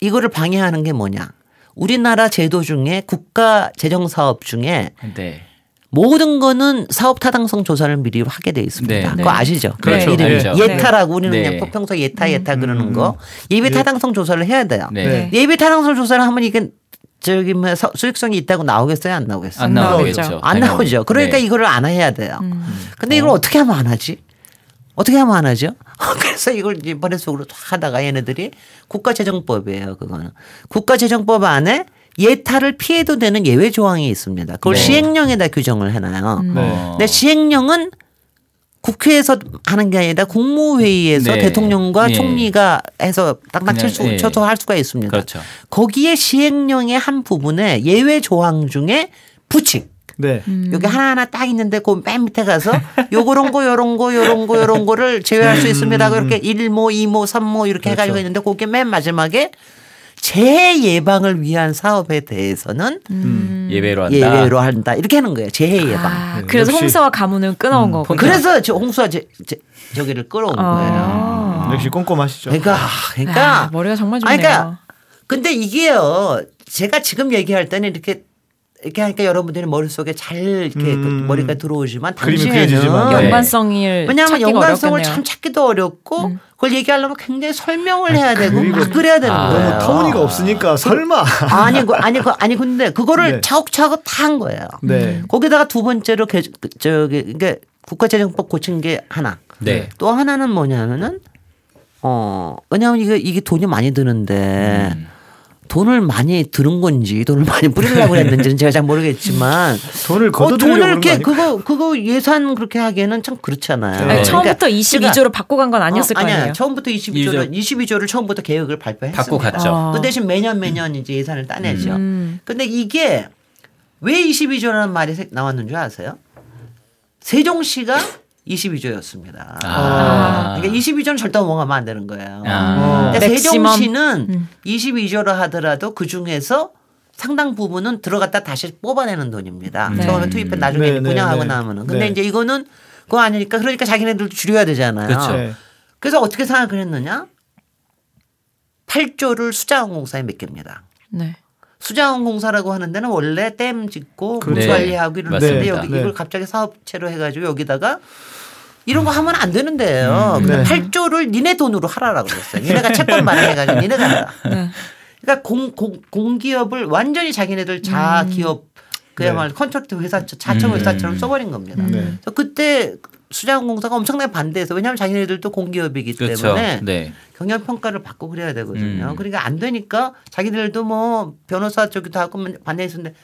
이거를 방해하는 게 뭐냐? 우리나라 제도 중에 국가 재정 사업 중에 네. 모든 거는 사업 타당성 조사를 미리 하게 돼 있습니다. 네. 그거 네. 아시죠? 그렇죠. 이름이 알죠. 예타라고 우리는 네. 그냥 평소 예타 예타 음, 그러는 음, 거 예비 타당성 조사를 해야 돼요. 네. 네. 예비 타당성 조사를 하면 이게 저기 뭐 서- 수익성이 있다고 나오겠어요? 안 나오겠어요? 안 나오겠죠. 안. 나오죠. 그러니까 네. 이거를 안 해야 돼요. 음. 근데 이걸 어. 떻게 하면 안 하지? 어떻게 하면 안 하죠? 그래서 이걸 이제 머릿속으로 하다가 얘네들이 국가재정법이에요. 그거는 국가재정법 안에 예타를 피해도 되는 예외 조항이 있습니다. 그걸 네. 시행령에다 규정을 해놔요. 음. 네. 어. 근데 시행령은 국회에서 하는 게 아니라 국무회의에서 네. 대통령과 네. 총리가 해서 딱딱 그냥, 칠수 네. 쳐서 할 수가 있습니다. 그렇죠. 거기에 시행령의 한 부분에 예외 조항 중에 부칙 네. 여기 하나하나 딱 있는데 그 맨 밑에 가서 요런 거 요런 거 요런 거 요런 거를 제외할 수 있습니다. 그렇게 1모, 2모, 3모 이렇게 해가지고 있는데 그게 맨 마지막에 재예방을 위한 사업에 대해서는 예외로 한다. 예외로 한다. 이렇게 하는 거예요. 재해 예방. 아, 네, 그래서 홍수와 가문을 끊어온 거고. 그래서 저 홍수와 제, 제, 저기를 끌어온 거예요. 아. 역시 꼼꼼하시죠. 그러니까 그러니까 아, 머리가 정말 좋네요. 그러니까 근데 이게요. 제가 지금 얘기할 때는 이렇게 이렇게 하니까 여러분들이 머릿속에 잘 이렇게 음. 그 머리가 들어오지만 당시에는 그려지지만, 네. 연관성을 왜냐하면 연관성을 어렵겠네요. 참 찾기도 어렵고 음. 그걸 얘기하려면 굉장히 설명을 해야 되고 막 그래야 되는 아, 거예요. 너무 터무니가 없으니까 설마. 아니 그 아니 그 아니 근데 그거를 네. 차곡차곡 다 한 거예요. 네. 거기다가 두 번째로 개, 그 저기 이게 국가재정법 고친 게 하나. 네. 또 하나는 뭐냐면은 어 왜냐하면 이게 이게 돈이 많이 드는데 음. 돈을 많이 들은 건지 돈을 많이 뿌리려고 했는지는 제가 잘 모르겠지만 돈을 어, 거둬들이려고 돈을 이렇게? 그거 그거 예산 그렇게 하기에는 참 그렇잖아요. 네. 아니, 처음부터 그러니까 22조로 바꿔 간 건 아니었을 어, 거 아니야. 아니에요. 처음부터 22조를 22조를 처음부터 계획을 발표했습니다. 갔죠. 어. 그 대신 매년 매년 이제 예산을 따내죠. 음. 근데 이게 왜 22조라는 말이 세- 나왔는 줄 아세요? 세종시가 22조였습니다. 아. 그러니까 22조는 절대 넘어가면 안 되는 거예요. 아. 근데 맥시멈. 세종시는 음. 22조로 하더라도 그 중에서 상당 부분은 들어갔다 다시 뽑아내는 돈입니다. 네. 처음에 투입해 나중에 네, 네, 분양하고 네. 나면은. 근데 네. 이제 이거는 그거 아니니까 그러니까 자기네들도 줄여야 되잖아요. 그렇죠. 네. 그래서 어떻게 생각을 했느냐? 8조를 수자원공사에 맡깁니다. 네. 수자원공사라고 하는 데는 원래 댐 짓고 그렇죠. 물 관리하고 이런 데인데. 여기 네. 이걸 갑자기 사업체로 해가지고 여기다가 이런 거 하면 안 되는데요. 음, 네. 8조를 니네 돈으로 하라라고 그랬어요. 니네가 채권 마련해가지고 니네가 하라. 네. 그러니까 공, 공, 공기업을 완전히 자기네들 자아 기업 그야말로 contract 회사 하청 음. 회사처럼 써버린 겁니다. 네. 그래서 그때 수자원공사가 엄청나게 반대해서 왜냐하면 자기네들도 공기업이기 그렇죠. 때문에 네. 경영 평가를 받고 그래야 되거든요. 음. 그러니까 안 되니까 자기들도 뭐 변호사 쪽이도 하고 반대했는데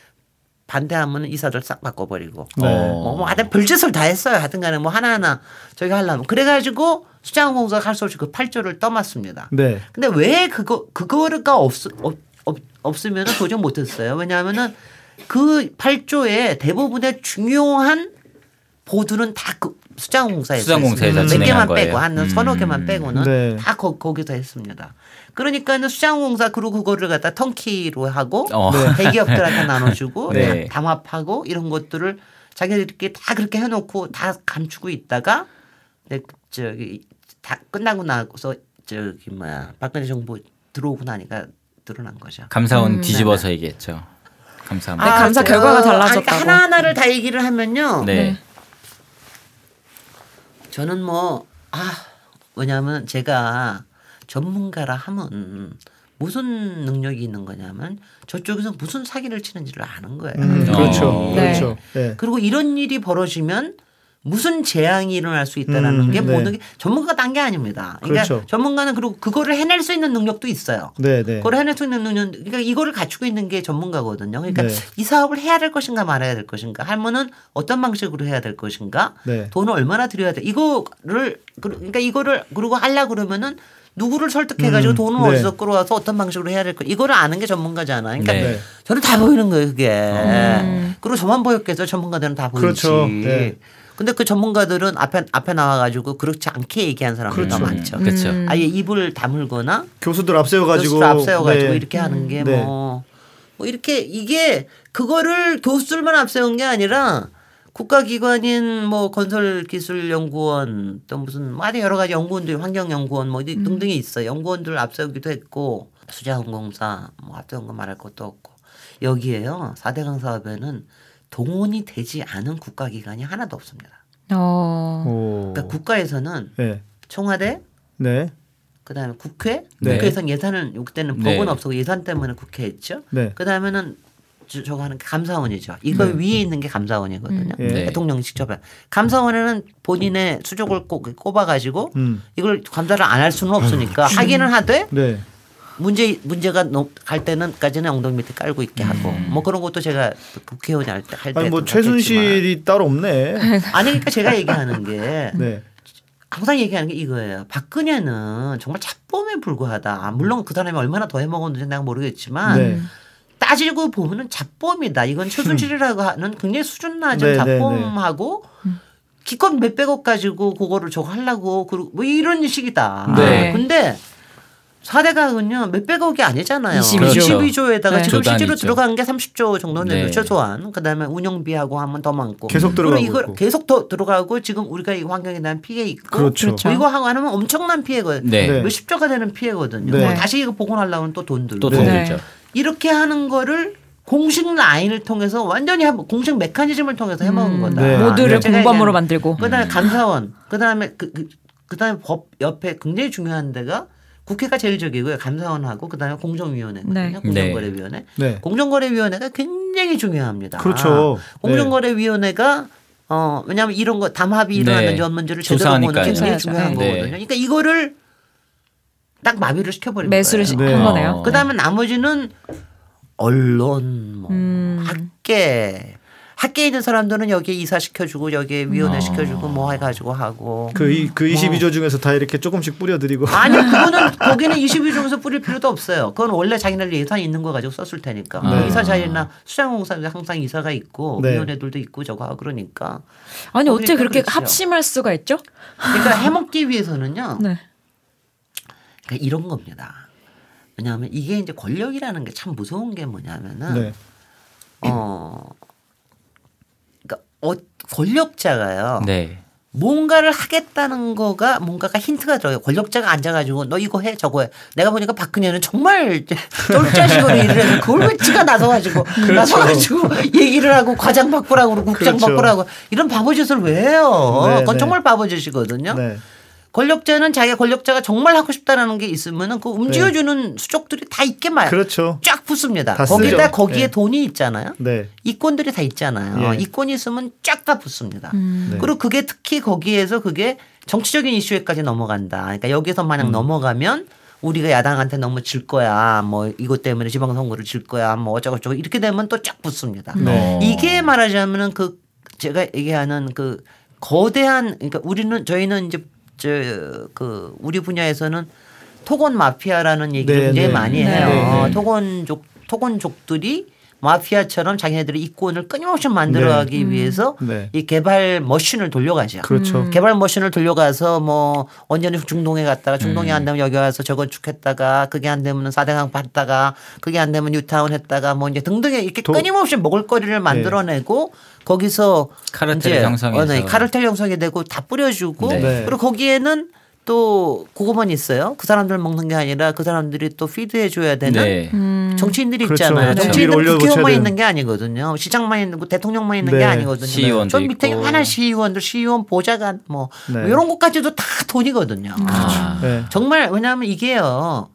반대하면 이사들 싹 바꿔버리고 네. 어. 뭐, 뭐 하여튼 별짓을 다 했어요. 하여튼간에 뭐 하나하나 저기 하려면 그래가지고 수자원공사가 할 수 없이 그 8조를 떠맡습니다. 네. 근데 왜 그거 그거가 없, 없, 없 없으면 도저히 못했어요. 왜냐하면은 그 8조의 대부분의 중요한 보드는 다 그 수자원공사에서 수자원공사에서 했습니다. 몇 진행한 개만 거예요. 빼고 한 서너 음. 개만 빼고는 네. 다 거, 거기서 했습니다. 그러니까는 수자원공사 그리고 그거를 갖다 턴키로 하고 어. 대기업들한테 나눠주고 네. 담합하고 이런 것들을 자기들끼리 다 그렇게 해놓고 다 감추고 있다가 네, 저기 다 끝나고 나서 저기 뭐야 박근혜 정부 들어오고 나니까 드러난 거죠. 감사원 음. 뒤집어서 얘기했죠. 감사합니다. 네, 감사 저- 결과가 달라졌다고. 그러니까 하나하나를 다 얘기를 하면요. 네. 저는 뭐, 아, 왜냐하면 제가 전문가라 하면 무슨 능력이 있는 거냐면 저쪽에서 무슨 사기를 치는지를 아는 거예요. 음, 그렇죠. 어. 그렇죠. 네. 그리고 이런 일이 벌어지면 무슨 재앙이 일어날 수 있다라는 음, 게 네. 모든 게 전문가가 딴 게 아닙니다. 그러니까 그렇죠. 전문가는 그리고 그거를 해낼 수 있는 능력도 있어요. 네, 네. 그걸 해낼 수 있는 능력, 그러니까 이거를 갖추고 있는 게 전문가거든요. 그러니까 네. 이 사업을 해야 될 것인가 말아야 될 것인가, 하면은 어떤 방식으로 해야 될 것인가, 네. 돈을 얼마나 들여야 돼. 이거를 그러니까 이거를 그리고 하려 그러면은 누구를 설득해가지고 음, 돈을 네. 어디서 끌어와서 어떤 방식으로 해야 될 거. 이거를 아는 게 전문가잖아요. 그러니까 네. 네. 저는 다 보이는 거예요, 그게. 음. 그리고 저만 보였겠어요. 전문가들은 다 보이지. 그렇죠. 네. 근데 그 전문가들은 앞에 앞에 나와가지고 그렇지 않게 얘기한 사람들이 그렇죠. 많죠. 그렇죠. 음. 아예 입을 다물거나 교수들 앞세워가지고 교수를 앞세워가지고 네. 이렇게 하는 게 네. 뭐, 뭐 이렇게 이게 그거를 교수들만 앞세운 게 아니라 국가기관인 뭐 건설기술연구원 또 무슨 많이 여러 가지 연구원들 환경연구원 뭐 이- 등등이 있어 요 연구원들 앞세우기도 했고 수자원공사 뭐 앞세운 거 말할 것도 없고 여기에요 4대강 사업에는 동원이 되지 않은 국가기관이 하나도 없습니다. 어. 오. 그러니까 국가에서는 네. 청와대 네. 그다음에 국회 네. 국회에서는 예산은 그때는 네. 법은 없었고 예산 때문에 국회 했죠. 네. 그다음에는 저, 저거 하는 게 감사원이죠. 이거 네. 위에 있는 게 감사원이거든요. 음. 네. 대통령 직접 해. 감사원에는 본인의 수족을 꼭 꼽아가지고 음. 이걸 감사를 안 할 수는 없으니까 하기는 하되 네. 문제 문제가 넘- 갈 때는까지는 엉덩이 밑에 깔고 있게 하고 뭐 그런 것도 제가 국회의원 할때 할 때. 아니 뭐 최순실이 따로 없네. 아니 그러니까 제가 얘기하는 게 네. 항상 얘기하는 게 이거예요. 박근혜는 정말 잡범에 불과하다. 물론 그 사람이 얼마나 더 해먹었는지 내가 모르겠지만 네. 따지고 보면은 잡범이다. 이건 최순실이라고 하는 굉장히 수준 낮은 네, 네, 잡범하고 기껏 몇백억 가지고 그거를 저거 하려고 그리고 뭐 이런 식이다. 네. 근데 사대강은요 몇백억이 아니잖아요. 22조. 그렇죠. 22조에다가 네. 지금 실제로. 들어간 게 30조 정도는 네. 최소한 그다음에 운영비하고 하면 더 많고 계속 들어가고 이걸 있고. 계속 더 들어가고 지금 우리가 이 환경에 대한 피해 있고 그렇죠. 그렇죠. 이거 하고 하면 엄청난 피해거든요. 네. 네. 몇십조가 되는 피해거든요. 네. 뭐 다시 이거 복원하려면 또 돈 들고 또돈 네. 들죠. 이렇게 하는 거를 공식 라인을 통해서 완전히 한- 공식 메커니즘을 통해서 해먹은 거다. 네. 모두를 공범으로 만들고. 그다음에 감사원, 그다음에 그, 그 그다음에 법 옆에 굉장히 중요한 데가 국회가 제일 적이고요. 감사원하고 그다음에 공정위원회거든요. 네. 공정거래위원회. 네. 공정거래위원회가 굉장히 중요합니다. 그렇죠. 공정거래위원회가 어 왜냐하면 이런 거 담합이 일어나는지 네. 없는지를 제대로 보는 게. 굉장히. 중요한 네. 거거든요. 그러니까 이거를 딱 마비를 시켜버린 매수를 거예요. 시- 네. 한 거네요. 어. 그다음에 나머지는 언론, 뭐 음. 학계, 학계에 있는 사람들은 여기에 이사 시켜주고 여기에 위원회 어. 시켜주고 뭐 해가지고 하고. 그, 이, 그 22조 중에서 다 이렇게 조금씩 뿌려드리고. 아니 그거는 거기는 22조에서 뿌릴 필요도 없어요. 그건 원래 자기네들 예산 있는 거 가지고 썼을 테니까. 네. 이사 자리나 수장공사도 항상 이사가 있고 네. 위원회들도 있고 저거 하고 그러니까. 아니 어떻게 그러니까 그렇게 그렇죠. 합심할 수가 있죠? 그러니까 해먹기 위해서는요. 네. 그러니까 이런 겁니다. 왜냐하면 이게 이제 권력이라는 게 참 무서운 게 뭐냐면은 네. 어, 어, 권력자가요. 네. 뭔가를 하겠다는 거가 뭔가가 힌트가 들어요. 권력자가 앉아가지고 너 이거 해 저거 해. 내가 보니까 박근혜는 정말 쫄자식으로 일을 해서 그걸 왜 지가 나서가지고 나서가지고 얘기를 하고 과장 바꾸라고 그러고 국장 그렇죠. 바꾸라고 이런 바보짓을 왜 해요. 네, 그건 네. 정말 바보짓이거든요. 네. 권력자는 자기가 권력자가 정말 하고 싶다라는 게 있으면은 그 움직여주는 수족들이 다 있게 말. 그렇죠. 쫙 붙습니다. 다 거기다 쓰죠. 거기에 네. 돈이 있잖아요. 네. 이권들이 다 있잖아요. 예. 이권이 있으면 쫙 다 붙습니다. 네. 그리고 그게 특히 거기에서 그게 정치적인 이슈에까지 넘어간다. 그러니까 여기서 음. 만약 넘어가면 우리가 야당한테 너무 질 거야. 뭐 이것 때문에 지방선거를 질 거야. 뭐 어쩌고저쩌고 이렇게 되면 또 쫙 붙습니다. 네. 이게 말하자면은 그 제가 얘기하는 그 거대한 그러니까 우리는 저희는 이제 저 그 우리 분야에서는 토건 마피아라는 얘기를 네, 굉장히 네. 많이 네. 해요. 네, 네. 토건족 토건족들이 마피아처럼 자기네들의 이권을 끊임없이 만들어가기 위해서 네. 이 개발 머신을 돌려가죠. 그렇죠. 개발 머신을 돌려가서 뭐 언제는 중동에 갔다가 중동이 음. 안 되면 여기 와서 저건축했다가 그게 안 되면 사대강 봤다가 그게 안 되면 뉴타운 했다가 뭐 이제 등등의 이렇게 도- 끊임없이 먹을거리를 만들어내고 거기서 카르텔을 이제 형성해서. 어, 네, 카르텔 형성이 되고 다 뿌려주고 네. 네. 그리고 거기에는 또 그거만 있어요. 그 사람들 먹는 게 아니라 그 사람들이 또 피드해 줘야 되는 네. 음. 정치인들이 그렇죠. 있잖아요. 그렇죠. 정치인들 국회의원만. 있는 게 아니거든요. 시장만 있는 거, 대통령만 있는 네. 게 아니거든요. 시의원도 저 밑에. 많은 시의원들, 시의원 보좌관 뭐 네. 이런 것까지도 다 돈이거든요. 아. 네. 정말 왜냐하면 이게요.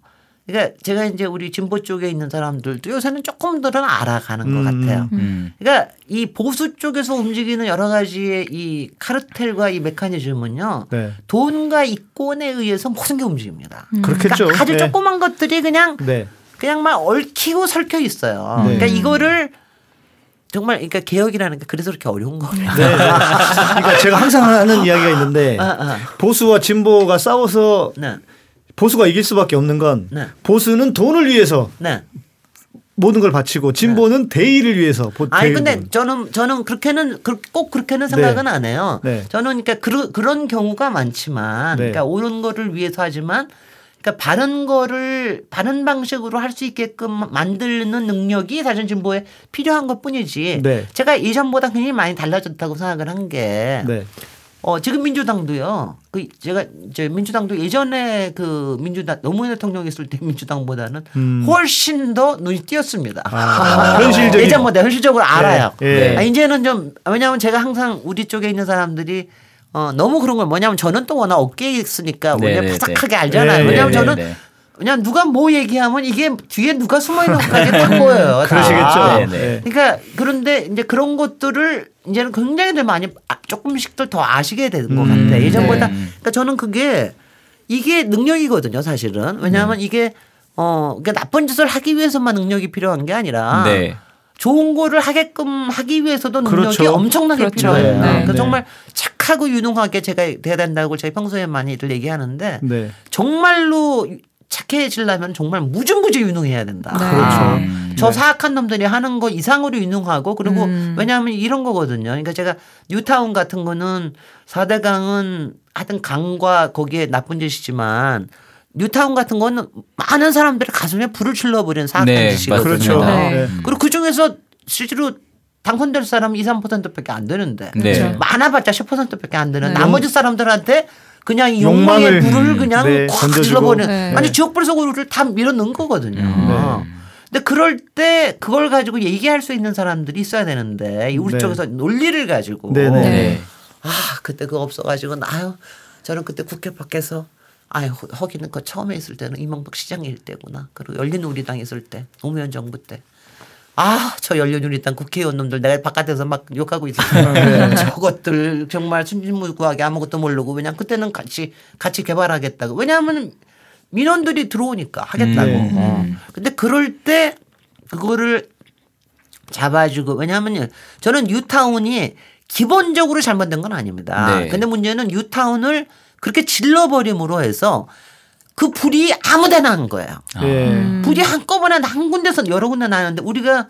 그러니까 제가 이제 우리 진보 쪽에 있는 사람들도 요새는 조금들은 알아가는 것 음. 같아요. 음. 그러니까 이 보수 쪽에서 움직이는 여러 가지의 이 카르텔과 이 메커니즘은요. 네. 돈과 이권에 의해서 모든 게 움직입니다. 그렇겠죠. 그러니까 아주 네. 조그만 것들이 그냥 네. 그냥 막 얽히고 설켜 있어요. 네. 그러니까 이거를 정말 그러니까 개혁이라는 게 그래서 그렇게 어려운 거예요. 네. 그러니까 제가 항상 하는 이야기가 있는데 아, 아. 보수와 진보가 싸워서 네. 보수가 이길 수밖에 없는 건 네. 보수는 돈을 위해서 네. 모든 걸 바치고 진보는 대의를 위해서 보, 아니 근데. 저는 저는 그렇게는 그- 꼭 그렇게는 생각은 안 해요. 네. 저는 그러니까 그, 그런 경우가 많지만 네. 그러니까 옳은 거를 위해서 하지만 그러니까 바른 거를 바른 방식으로 할 수 있게끔 만드는 능력이 사실 진보에 필요한 것뿐이지. 네. 제가 예전보다 굉장히 많이 달라졌다고 생각을 한 게 네. 어, 지금 민주당도요. 그 제가 저 민주당도 예전에 그 민주당 노무현 대통령 있을 때 민주당보다는 음. 훨씬 더 눈이 띄었습니다. 아, 현실적인 예전보다 현실적으로 알아요. 예. 아, 이제는 좀 왜냐하면 제가 항상 우리 쪽에 있는 사람들이 어, 너무 그런 걸 뭐냐면 저는 또 워낙 업계에 있으니까 네, 원래 네, 바삭하게 네. 알잖아요. 네, 왜냐하면 네, 저는 네. 그냥 누가 뭐 얘기하면 이게 뒤에 누가 숨어 있는 것까지 딱 보여요. 다. 그러시겠죠. 네, 네. 그러니까 그런데 이제 그런 것들을 이제는 굉장히들 많이 아- 조금씩들 더 아시게 되는 것 음, 같아 요. 예전보다 네. 그러니까 저는 그게 이게 능력이거든요, 사실은. 왜냐하면 이게 어 그러니까 나쁜 짓을 하기 위해서만 능력이 필요한 게 아니라 네. 좋은 거를 하게끔 하기 위해서도 능력이 그렇죠. 엄청나게 그렇죠. 필요해요. 네. 그러니까 네. 정말 착하고 유능하게 제가 돼야 된다고 제가 평소에 많이들 얘기하는데 네. 정말로 착해지려면 정말 무지무지 유능해야 된다. 네. 그렇죠. 음. 저 사악한 놈들이 하는 거 이상으로 유능하고 그리고 음. 왜냐하면 이런 거거든요. 그러니까 제가 뉴타운 같은 거는 4대강은 하여튼 강과 거기에 나쁜 짓이지만 뉴타운 같은 거는 많은 사람들의 가슴에 불을 질러버리는 사악한 네, 짓이거든요. 그렇죠. 네. 네. 그리고 그 중에서 실제로 당선될 사람은 2, 3%밖에 안 되는데 네. 그렇죠. 많아봤자 10%밖에 안 되는 네. 나머지 사람들한테 그냥 이 욕망의 욕망을, 불을 그냥 네, 확. 질러버리는 네. 아니 지옥불 속으로를 다 밀어넣은 거거든요. 음. 근데 그럴 때 그걸 가지고 얘기할 수 있는 사람들이 있어야 되는데 우리 네. 쪽에서 논리를 가지고 네, 네. 네. 아 그때 그거 없어가지고 아유 저는 그때 국회 밖에서 아유 허기는 그 처음에 있을 때는 이명박 시장일 때구나 그리고 열린 우리당 있을 때 노무현 정부 때. 아, 저 열린우리당 국회의원 놈들 내가 바깥에서 막 욕하고 있었어요. 저것들 정말 순진무구하게 아무것도 모르고 그냥 그때는 같이 같이 개발하겠다고. 왜냐하면 민원들이 들어오니까 하겠다고. 네. 어. 근데 그럴 때 그거를 잡아주고 왜냐하면요 저는 뉴타운이 기본적으로 잘못된 건 아닙니다. 네. 근데 문제는 뉴타운을 그렇게 질러버림으로 해서 그 불이 아무데나 한 거예요. 예. 음. 불이 한꺼번에 한 군데서 여러 군데 나는데 우리가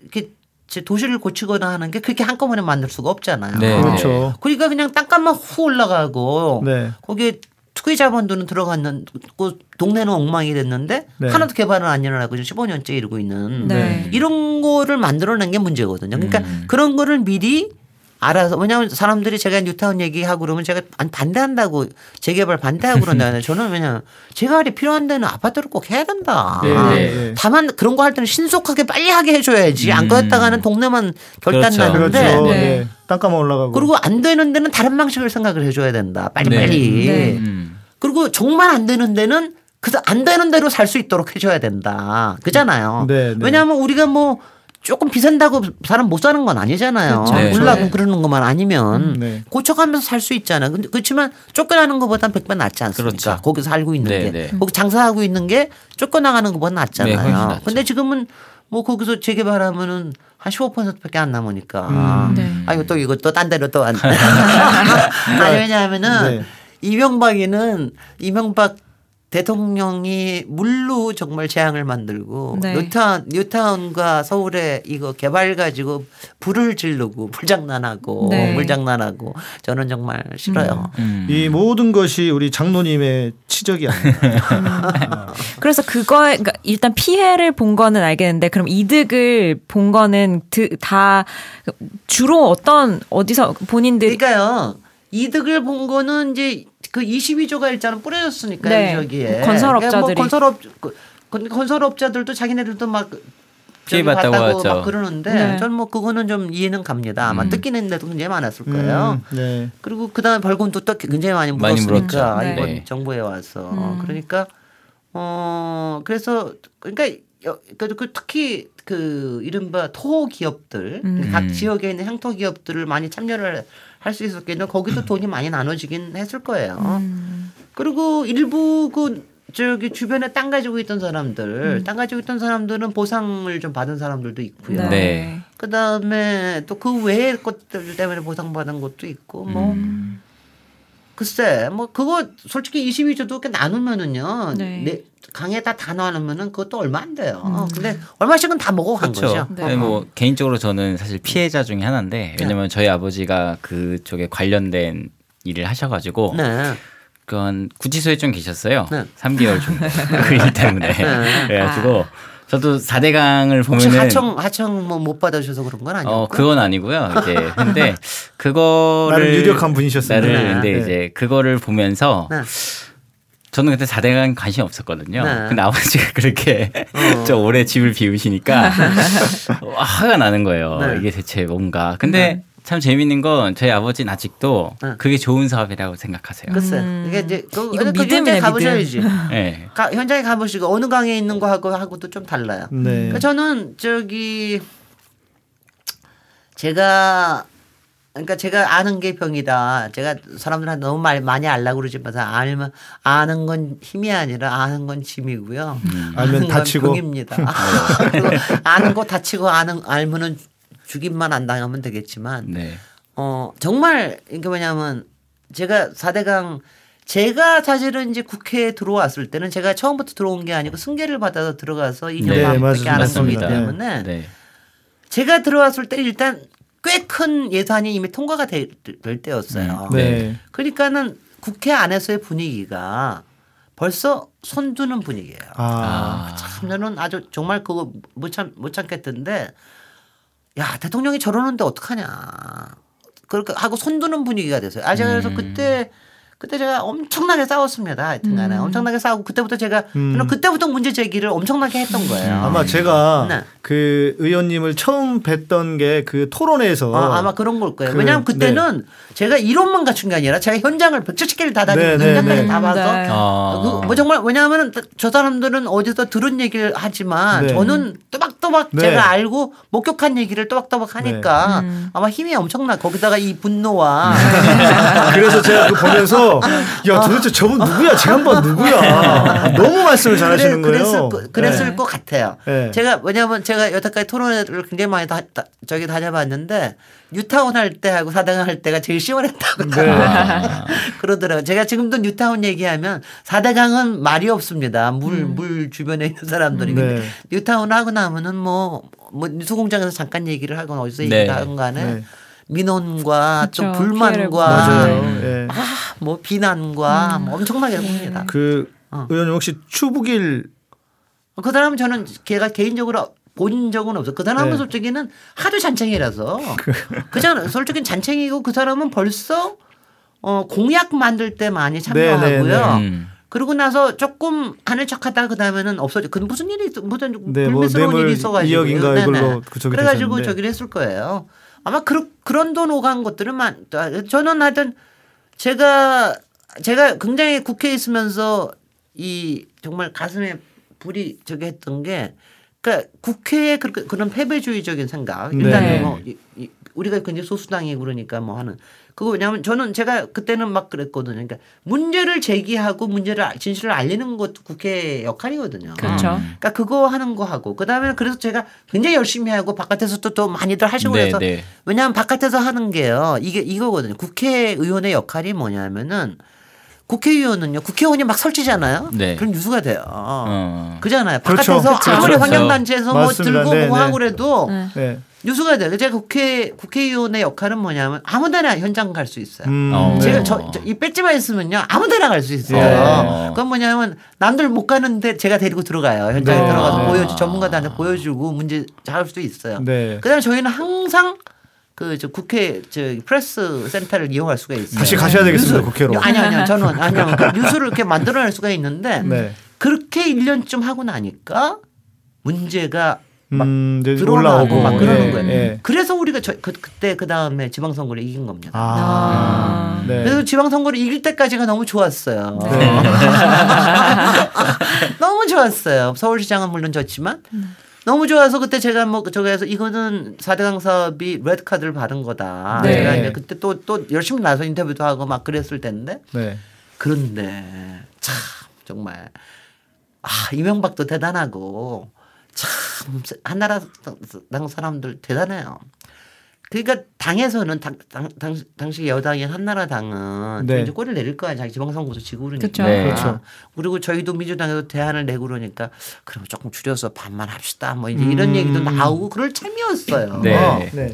이렇게 제 도시를 고치거나 하는 게 그렇게 한꺼번에 만들 수가 없잖아요. 네. 그렇죠. 그러니까 그냥 땅값만 후 올라가고 네. 거기에 투기 자본들은 들어갔는 그 동네는 엉망이 됐는데 네. 하나도 개발은 안 일어나고 지금 15년째 이러고 있는 네. 이런 거를 만들어낸 게 문제거든요. 그러니까 음. 그런 거를 미리 알아서 왜냐하면 사람들이 제가 뉴타운 얘기하고 그러면 제가 안- 반대한다고 재개발 반대하고 그런다는데 저는 왜냐 재개발이 필요한 데는 아파트를 꼭 해야 된다. 네, 네. 네, 네. 다만 그런 거 할 때는 신속하게 빨리 하게 해줘야지 안 음. 그랬다가는 동네만 결단 그렇죠. 나는데 그렇죠. 네. 네. 땅값만 올라가고. 그리고 안 되는 데는 다른 방식을 생각을 해줘야 된다. 빨리 네. 빨리. 네. 음. 그리고 정말 안 되는 데는 그래서 안 되는 대로 살 수 있도록 해줘야 된다. 그잖아요. 네, 네. 왜냐하면 우리가 뭐 조금 비싼다고 사람 못 사는 건 아니잖아요. 그렇죠. 네. 올라고 네. 그러는 것만 아니면 음, 네. 고쳐가면서 살 수 있잖아요. 근데 그렇지만 쫓겨나는 것보단 백배 낫지 않습니까? 그렇죠. 거기서 살고 있는 네, 게. 네. 거기 장사하고 있는 게 쫓겨나가는 것보다 네, 낫잖아요. 낫죠. 근데 지금은 뭐 거기서 재개발하면은 한 15%밖에 안 남으니까. 음. 네. 아 이거 또 이거 또 딴 데로 또 안. 아니 왜냐하면은 네. 이명박이는 이명박 대통령이 물로 정말 재앙을 만들고 네. 뉴타운 뉴타운과 서울에 이거 개발 가지고 불을 지르고 불장난하고 네. 물장난하고 저는 정말 싫어요. 음. 이 모든 것이 우리 장로님의 치적이 아닙니다. 그래서 그거에 그러니까 일단 피해를 본 거는 알겠는데 그럼 이득을 본 거는 드- 다 주로 어떤 어디서 본인들이 그러니까요. 이득을 본 거는 이제 그 22조가 일단은 뿌려졌으니까 네. 여기에 건설업자들이. 그러니까 뭐 건설업 그- 건- 건설업자들도 자기네들도 막 피해봤다고 봤다고 하죠. 막 그러는데 네. 전뭐 그거는 좀 이해는 갑니다. 아마 음. 뜯기는 데도 굉장히 많았을 거예요. 음, 네. 그리고 그다음에 벌금도 또 굉장히 많이 많이 물었으니까 물었죠. 이번 네. 정부에 와서 음. 그러니까 어 그래서 그러니까 여- 그- 그 특히 그 이른바 토 기업들 음. 각 음. 지역에 있는 향토 기업들을 많이 참여를 할 수 있었겠는데 거기도 돈이 많이 나눠지긴 했을 거예요. 음. 그리고 일부 그 저기 주변에 땅 가지고 있던 사람들, 음. 땅 가지고 있던 사람들은 보상을 좀 받은 사람들도 있고요. 네. 그 다음에 또 그 외의 것들 때문에 보상받은 것도 있고 뭐 음. 글쎄 뭐 그거 솔직히 22조도 이렇게 나누면은요 네. 네, 강에 다 다 나누면은 그것도 얼마 안 돼요. 근데 얼마씩은 다 먹어 간 그렇죠. 거죠. 네. 근데 뭐 개인적으로 저는 사실 피해자 중에 하나인데 왜냐면 저희 아버지가 그쪽에 관련된 일을 하셔가지고 네. 그건 구치소에 좀 계셨어요. 네. 3개월 정도 그일 때문에 네. 그래가지고 저도 4대강을 혹시 보면은 하청 하청 뭐 못 받으셔서 그런 건 아니고. 어 그건 아니고요. 이제 근데 그거를 나름 유력한 분이셨습니다. 나를 네. 근데 네. 이제 그거를 보면서 네. 저는 그때 4대강 관심 없었거든요. 네. 근데 아버지가 그렇게 어. 저 오래 집을 비우시니까 와, 화가 나는 거예요. 네. 이게 대체 뭔가. 근데 참 재밌는 건 저희 아버지는 아직도 네. 그게 좋은 사업이라고 생각하세요. 글쎄 음. 이게 이제 그, 이건 그 현장에 가보셔야지. 네. 가, 현장에 가보시고 어느 강에 있는 거 하고 하고도 좀 달라요. 네. 그러니까 저는 저기 제가 그러니까 제가 아는 게 병이다. 제가 사람들한테 너무 말 많이 알라고 그러지만 알면 아는 건 힘이 아니라 아는 건 짐이고요. 알면 아는 건 다치고. 병입니다. 아는 거 다치고 아는 알면은 죽임만 안 당하면 되겠지만 네. 어 정말 이게 뭐냐면 제가 4대강 제가 사실은 이제 국회에 들어왔을 때는 제가 처음부터 들어온 게 아니고 승계를 받아서 들어가서 2년 네, 반밖에. 안 한 거기. 때문에 네. 제가 들어왔을 때 일단 꽤 큰 예산이 이미 통과가 될, 될 때였어요. 음, 네. 네. 그러니까는 국회 안에서의 분위기가 벌써 손두는 분위기예요. 아. 참 저는 아주 정말 그거 못, 참, 못 참겠던데 야 대통령이 저러는데 어떡하냐 그렇게 하고 손두는 분위기가 됐어요. 아 제가 그래서 그때 그때 제가 엄청나게 싸웠습니다. 하여튼간에 엄청나게 싸우고 그때부터 제가 저는 그때부터 문제 제기를 엄청나게 했던 거예요. 아마 제가 네. 그 의원님을 처음 뵀던 게 그 토론회에서 아, 아마 그런 걸 거예요. 그, 왜냐하면 그때는 제가 이론만 갖춘 게 아니라 제가 현장을 170개를 다 다니고 네, 네, 현장까지 네. 다 봐서 네. 아. 그뭐 정말 왜냐하면 저 사람들은 어디서 들은 얘기를 하지만 네. 저는 또박또박 네. 제가 알고 목격한 얘기를 또박또박 하니까 아마 힘이 엄청나 거기다가 이 분노와 그래서 제가 그 보면서 야 도대체 저분 누구야 제 한번 누구야 너무 말씀을 잘하시는 그래, 거예요. 그랬을, 거- 그랬을 네. 것 같아요. 네. 제가 왜냐하면 제가 여태까지 토론회를 굉장히 많이 다, 다- 저기 다녀봤는데 뉴타운 할 때하고 사당을 할 때가 제일 시원했다고 네. 그러더라고요. 제가 지금도 뉴타운 얘기하면 사대강은 말이 없습니다. 물, 음. 물 주변에 있는 사람들이. 네. 뉴타운 하고 나면은 뭐, 뭐 뉴스 공장에서 잠깐 얘기를 하거나 어디서 네. 얘기를 하건 간에 네. 민원과 또 그쵸. 불만과. 음. 예. 아, 뭐 비난과 음. 뭐 엄청나게 합니다. 그 어. 의원님 혹시 추북일 그 사람은 저는 걔가 개인적으로 본 적은 없어. 그 사람은 네. 솔직히는 하도 잔챙이라서. 그 사람 솔직히 잔챙이고 그 사람은 벌써 어 공약 만들 때 많이 참여하고요. 네, 음. 그러고 나서 조금 하는 척하다가 그 다음에는 없어져. 그 무슨 일이 있- 무슨 네, 뭐 불미스러운 뇌물 일이 있어가지고 2억인가 이걸로 그 저기 그래가지고 되셨는데. 저기를 했을 거예요. 아마 그런 그런 돈 오간 것들은 많. 저는 하여튼 제가 제가 굉장히 국회에 있으면서 이 정말 가슴에 불이 저기 했던 게 그러니까 국회의 그- 그런 패배주의적인 생각 일단 네. 뭐 이- 이- 우리가 굉장히 소수당이 그러니까 뭐 하는 그거 왜냐하면 저는 제가 그때는 막 그랬거든요. 그러니까 문제를 제기하고 문제를 알- 진실을 알리는 것도 국회 역할이거든요. 그렇죠. 그러니까 그거 하는 거 하고 그다음에 그래서 제가 굉장히 열심히 하고 바깥에서도 또 많이들 하시고 네, 그래서 네. 왜냐하면 바깥에서 하는 게요 이게 이거거든요 국회의원의 역할이 뭐냐면은 국회의원은요 국회의원이 막 설치잖아요 네. 그럼 유수가 돼요 어. 그잖아요 그렇죠. 바깥에서 그렇죠. 아무리 그렇죠. 환경단체에서 뭐 맞습니다. 들고 네, 뭐 네. 하고 그래도 유수가 돼요 제가 국회 국회의원의 역할은 뭐냐면 아무데나 현장 갈 수 있어요 음, 어. 네. 제가 저, 저, 이 배지만 있으면요 아무데나 갈 수 있어요. 네. 그건 뭐냐면 남들 못 가는데 제가 데리고 들어가요. 현장에 네. 들어가서 아. 보여주 전문가들한테 보여주고 문제 할수 있어요. 네. 그다음에 저희는 항상 그 저 국회 저 프레스 센터를 이용할 수가 있어요. 다시 가셔야 되겠습니다, 국회로. 아니 아니요 저는 아니요 그 뉴스를 이렇게 만들어낼 수가 있는데 네. 그렇게 1년쯤 하고 나니까 문제가 막 음, 드러나고 올라오고 막 그러는 예, 거예요. 예. 그래서 우리가 저, 그, 그때 그 다음에 지방선거를 이긴 겁니다. 아. 네. 그래서 지방선거를 이길 때까지가 너무 좋았어요. 네. 너무 좋았어요. 서울시장은 물론 졌지만 너무 좋아서 그때 제가 뭐 저기에서 이거는 4대강 사업이 레드 카드를 받은 거다. 네. 제가 이제 그때 또 또 열심히 나서 인터뷰도 하고 막 그랬을 텐데 네. 그런데 참 정말 아 이명박도 대단하고 참 한나라당 사람들 대단해요. 그러니까 당에서는 당, 당, 당, 당시 여당인 한나라당은 네. 이제 꼬리를 내릴 거야. 자기 지방선거에서 지고 그러니까. 그쵸. 네. 그렇죠. 그리고 저희도 민주당에서 대안을 내고 그러니까 그럼 조금 줄여서 반만 합시다. 뭐 이제 이런 얘기도 나오고 그럴 참이었어요. 네. 네.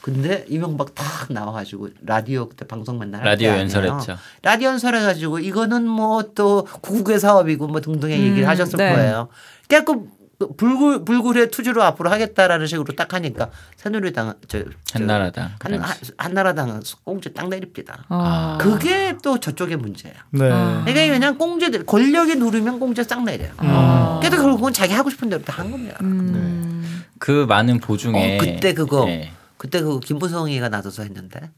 근데 이명박 딱 나와가지고 라디오 그때 방송 할때 라디오. 연설했죠. 라디오 연설해가지고 이거는 뭐또 구국의 사업이고 뭐 등등의 음, 얘기를 하셨을 네. 거예요. 그래갖고 불굴 불굴의 투지로 앞으로 하겠다라는 식으로 딱 하니까 새누리당 저, 저 한나라당. 한, 그래서. 한- 한나라당은 꽁지 딱 내립니다. 어. 그게 또 저쪽의 문제예요. 네. 아. 그러니까 그냥 꽁지들 권력이 누르면 꽁지 싹 내려요. 어. 그래도 결국은 자기 하고 싶은 대로 다 한 겁니다. 음. 그 많은 보중에 어, 그때 그거 네. 그때 그 김무성이가 나서서 했는데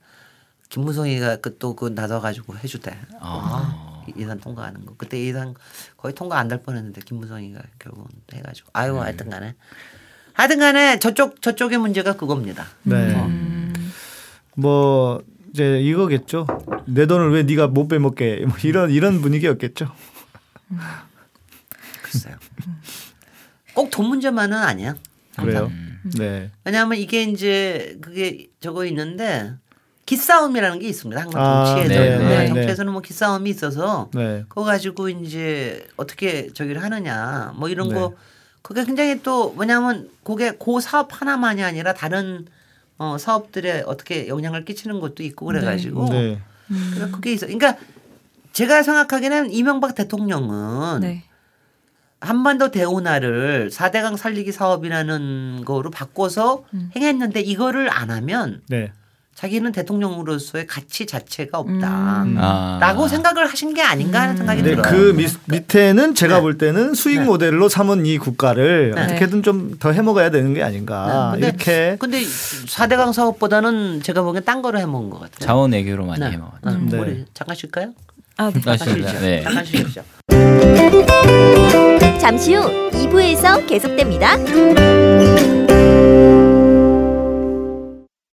김무성이가 그 또그 나서 가지고 해주대. 아. 이- 예산 통과하는 거. 그때 예산 거의 통과 안 될 뻔했는데 김무성이가 결국은 해가지고 아이고 하여튼간에 하여튼간에 저쪽 저쪽의 문제가 그겁니다. 네. 음. 뭐 이제 이거겠죠. 내 돈을 왜 네가 못 빼먹게 뭐 이런 이런 분위기였겠죠. 글쎄요. 꼭 돈 문제만은 아니야. 그래요. 음. 네. 왜냐하면 이게 이제 그게 저거 있는데 기싸움이라는 게 있습니다. 항상 아, 정치에서 네, 네, 네. 정치에서는 뭐 기싸움이 있어서 네. 그거 가지고 이제 어떻게 저기를 하느냐 뭐 이런 네. 거 그게 굉장히 또 뭐냐면 그게 그 사업 하나만이 아니라 다른 어 사업들에 어떻게 영향을 끼치는 것도 있고 그래가지고 네. 그러니까 그게 있어. 그러니까 제가 생각하기에는 이명박 대통령은 네. 한반도 대운하를 4대강 살리기 사업이라는 거로 바꿔서 행했는데 이거를 안 하면 네. 자기는 대통령으로서의 가치 자체가 없다. 음. 아. 라고 생각을 하신 게 아닌가 하는 생각이 근데 들어요. 그 밑, 밑에는 제가 네. 볼 때는 수익 네. 모델로 삼은 이 국가를 네. 어떻게든 좀 더 해먹어야 되는 게 아닌가 네, 근데- 이렇게 근데 4대강 사업보다는 제가 보기엔 딴 거로 해먹은 것 같아요. 자원 외교로 많이 네. 해먹었죠. 음, 네. 우리 잠깐 쉴까요? 아, 네. 잠깐 맞습니다. 쉬시죠. 네. 잠깐 쉬십시오. 잠시 후 2부에서 계속됩니다.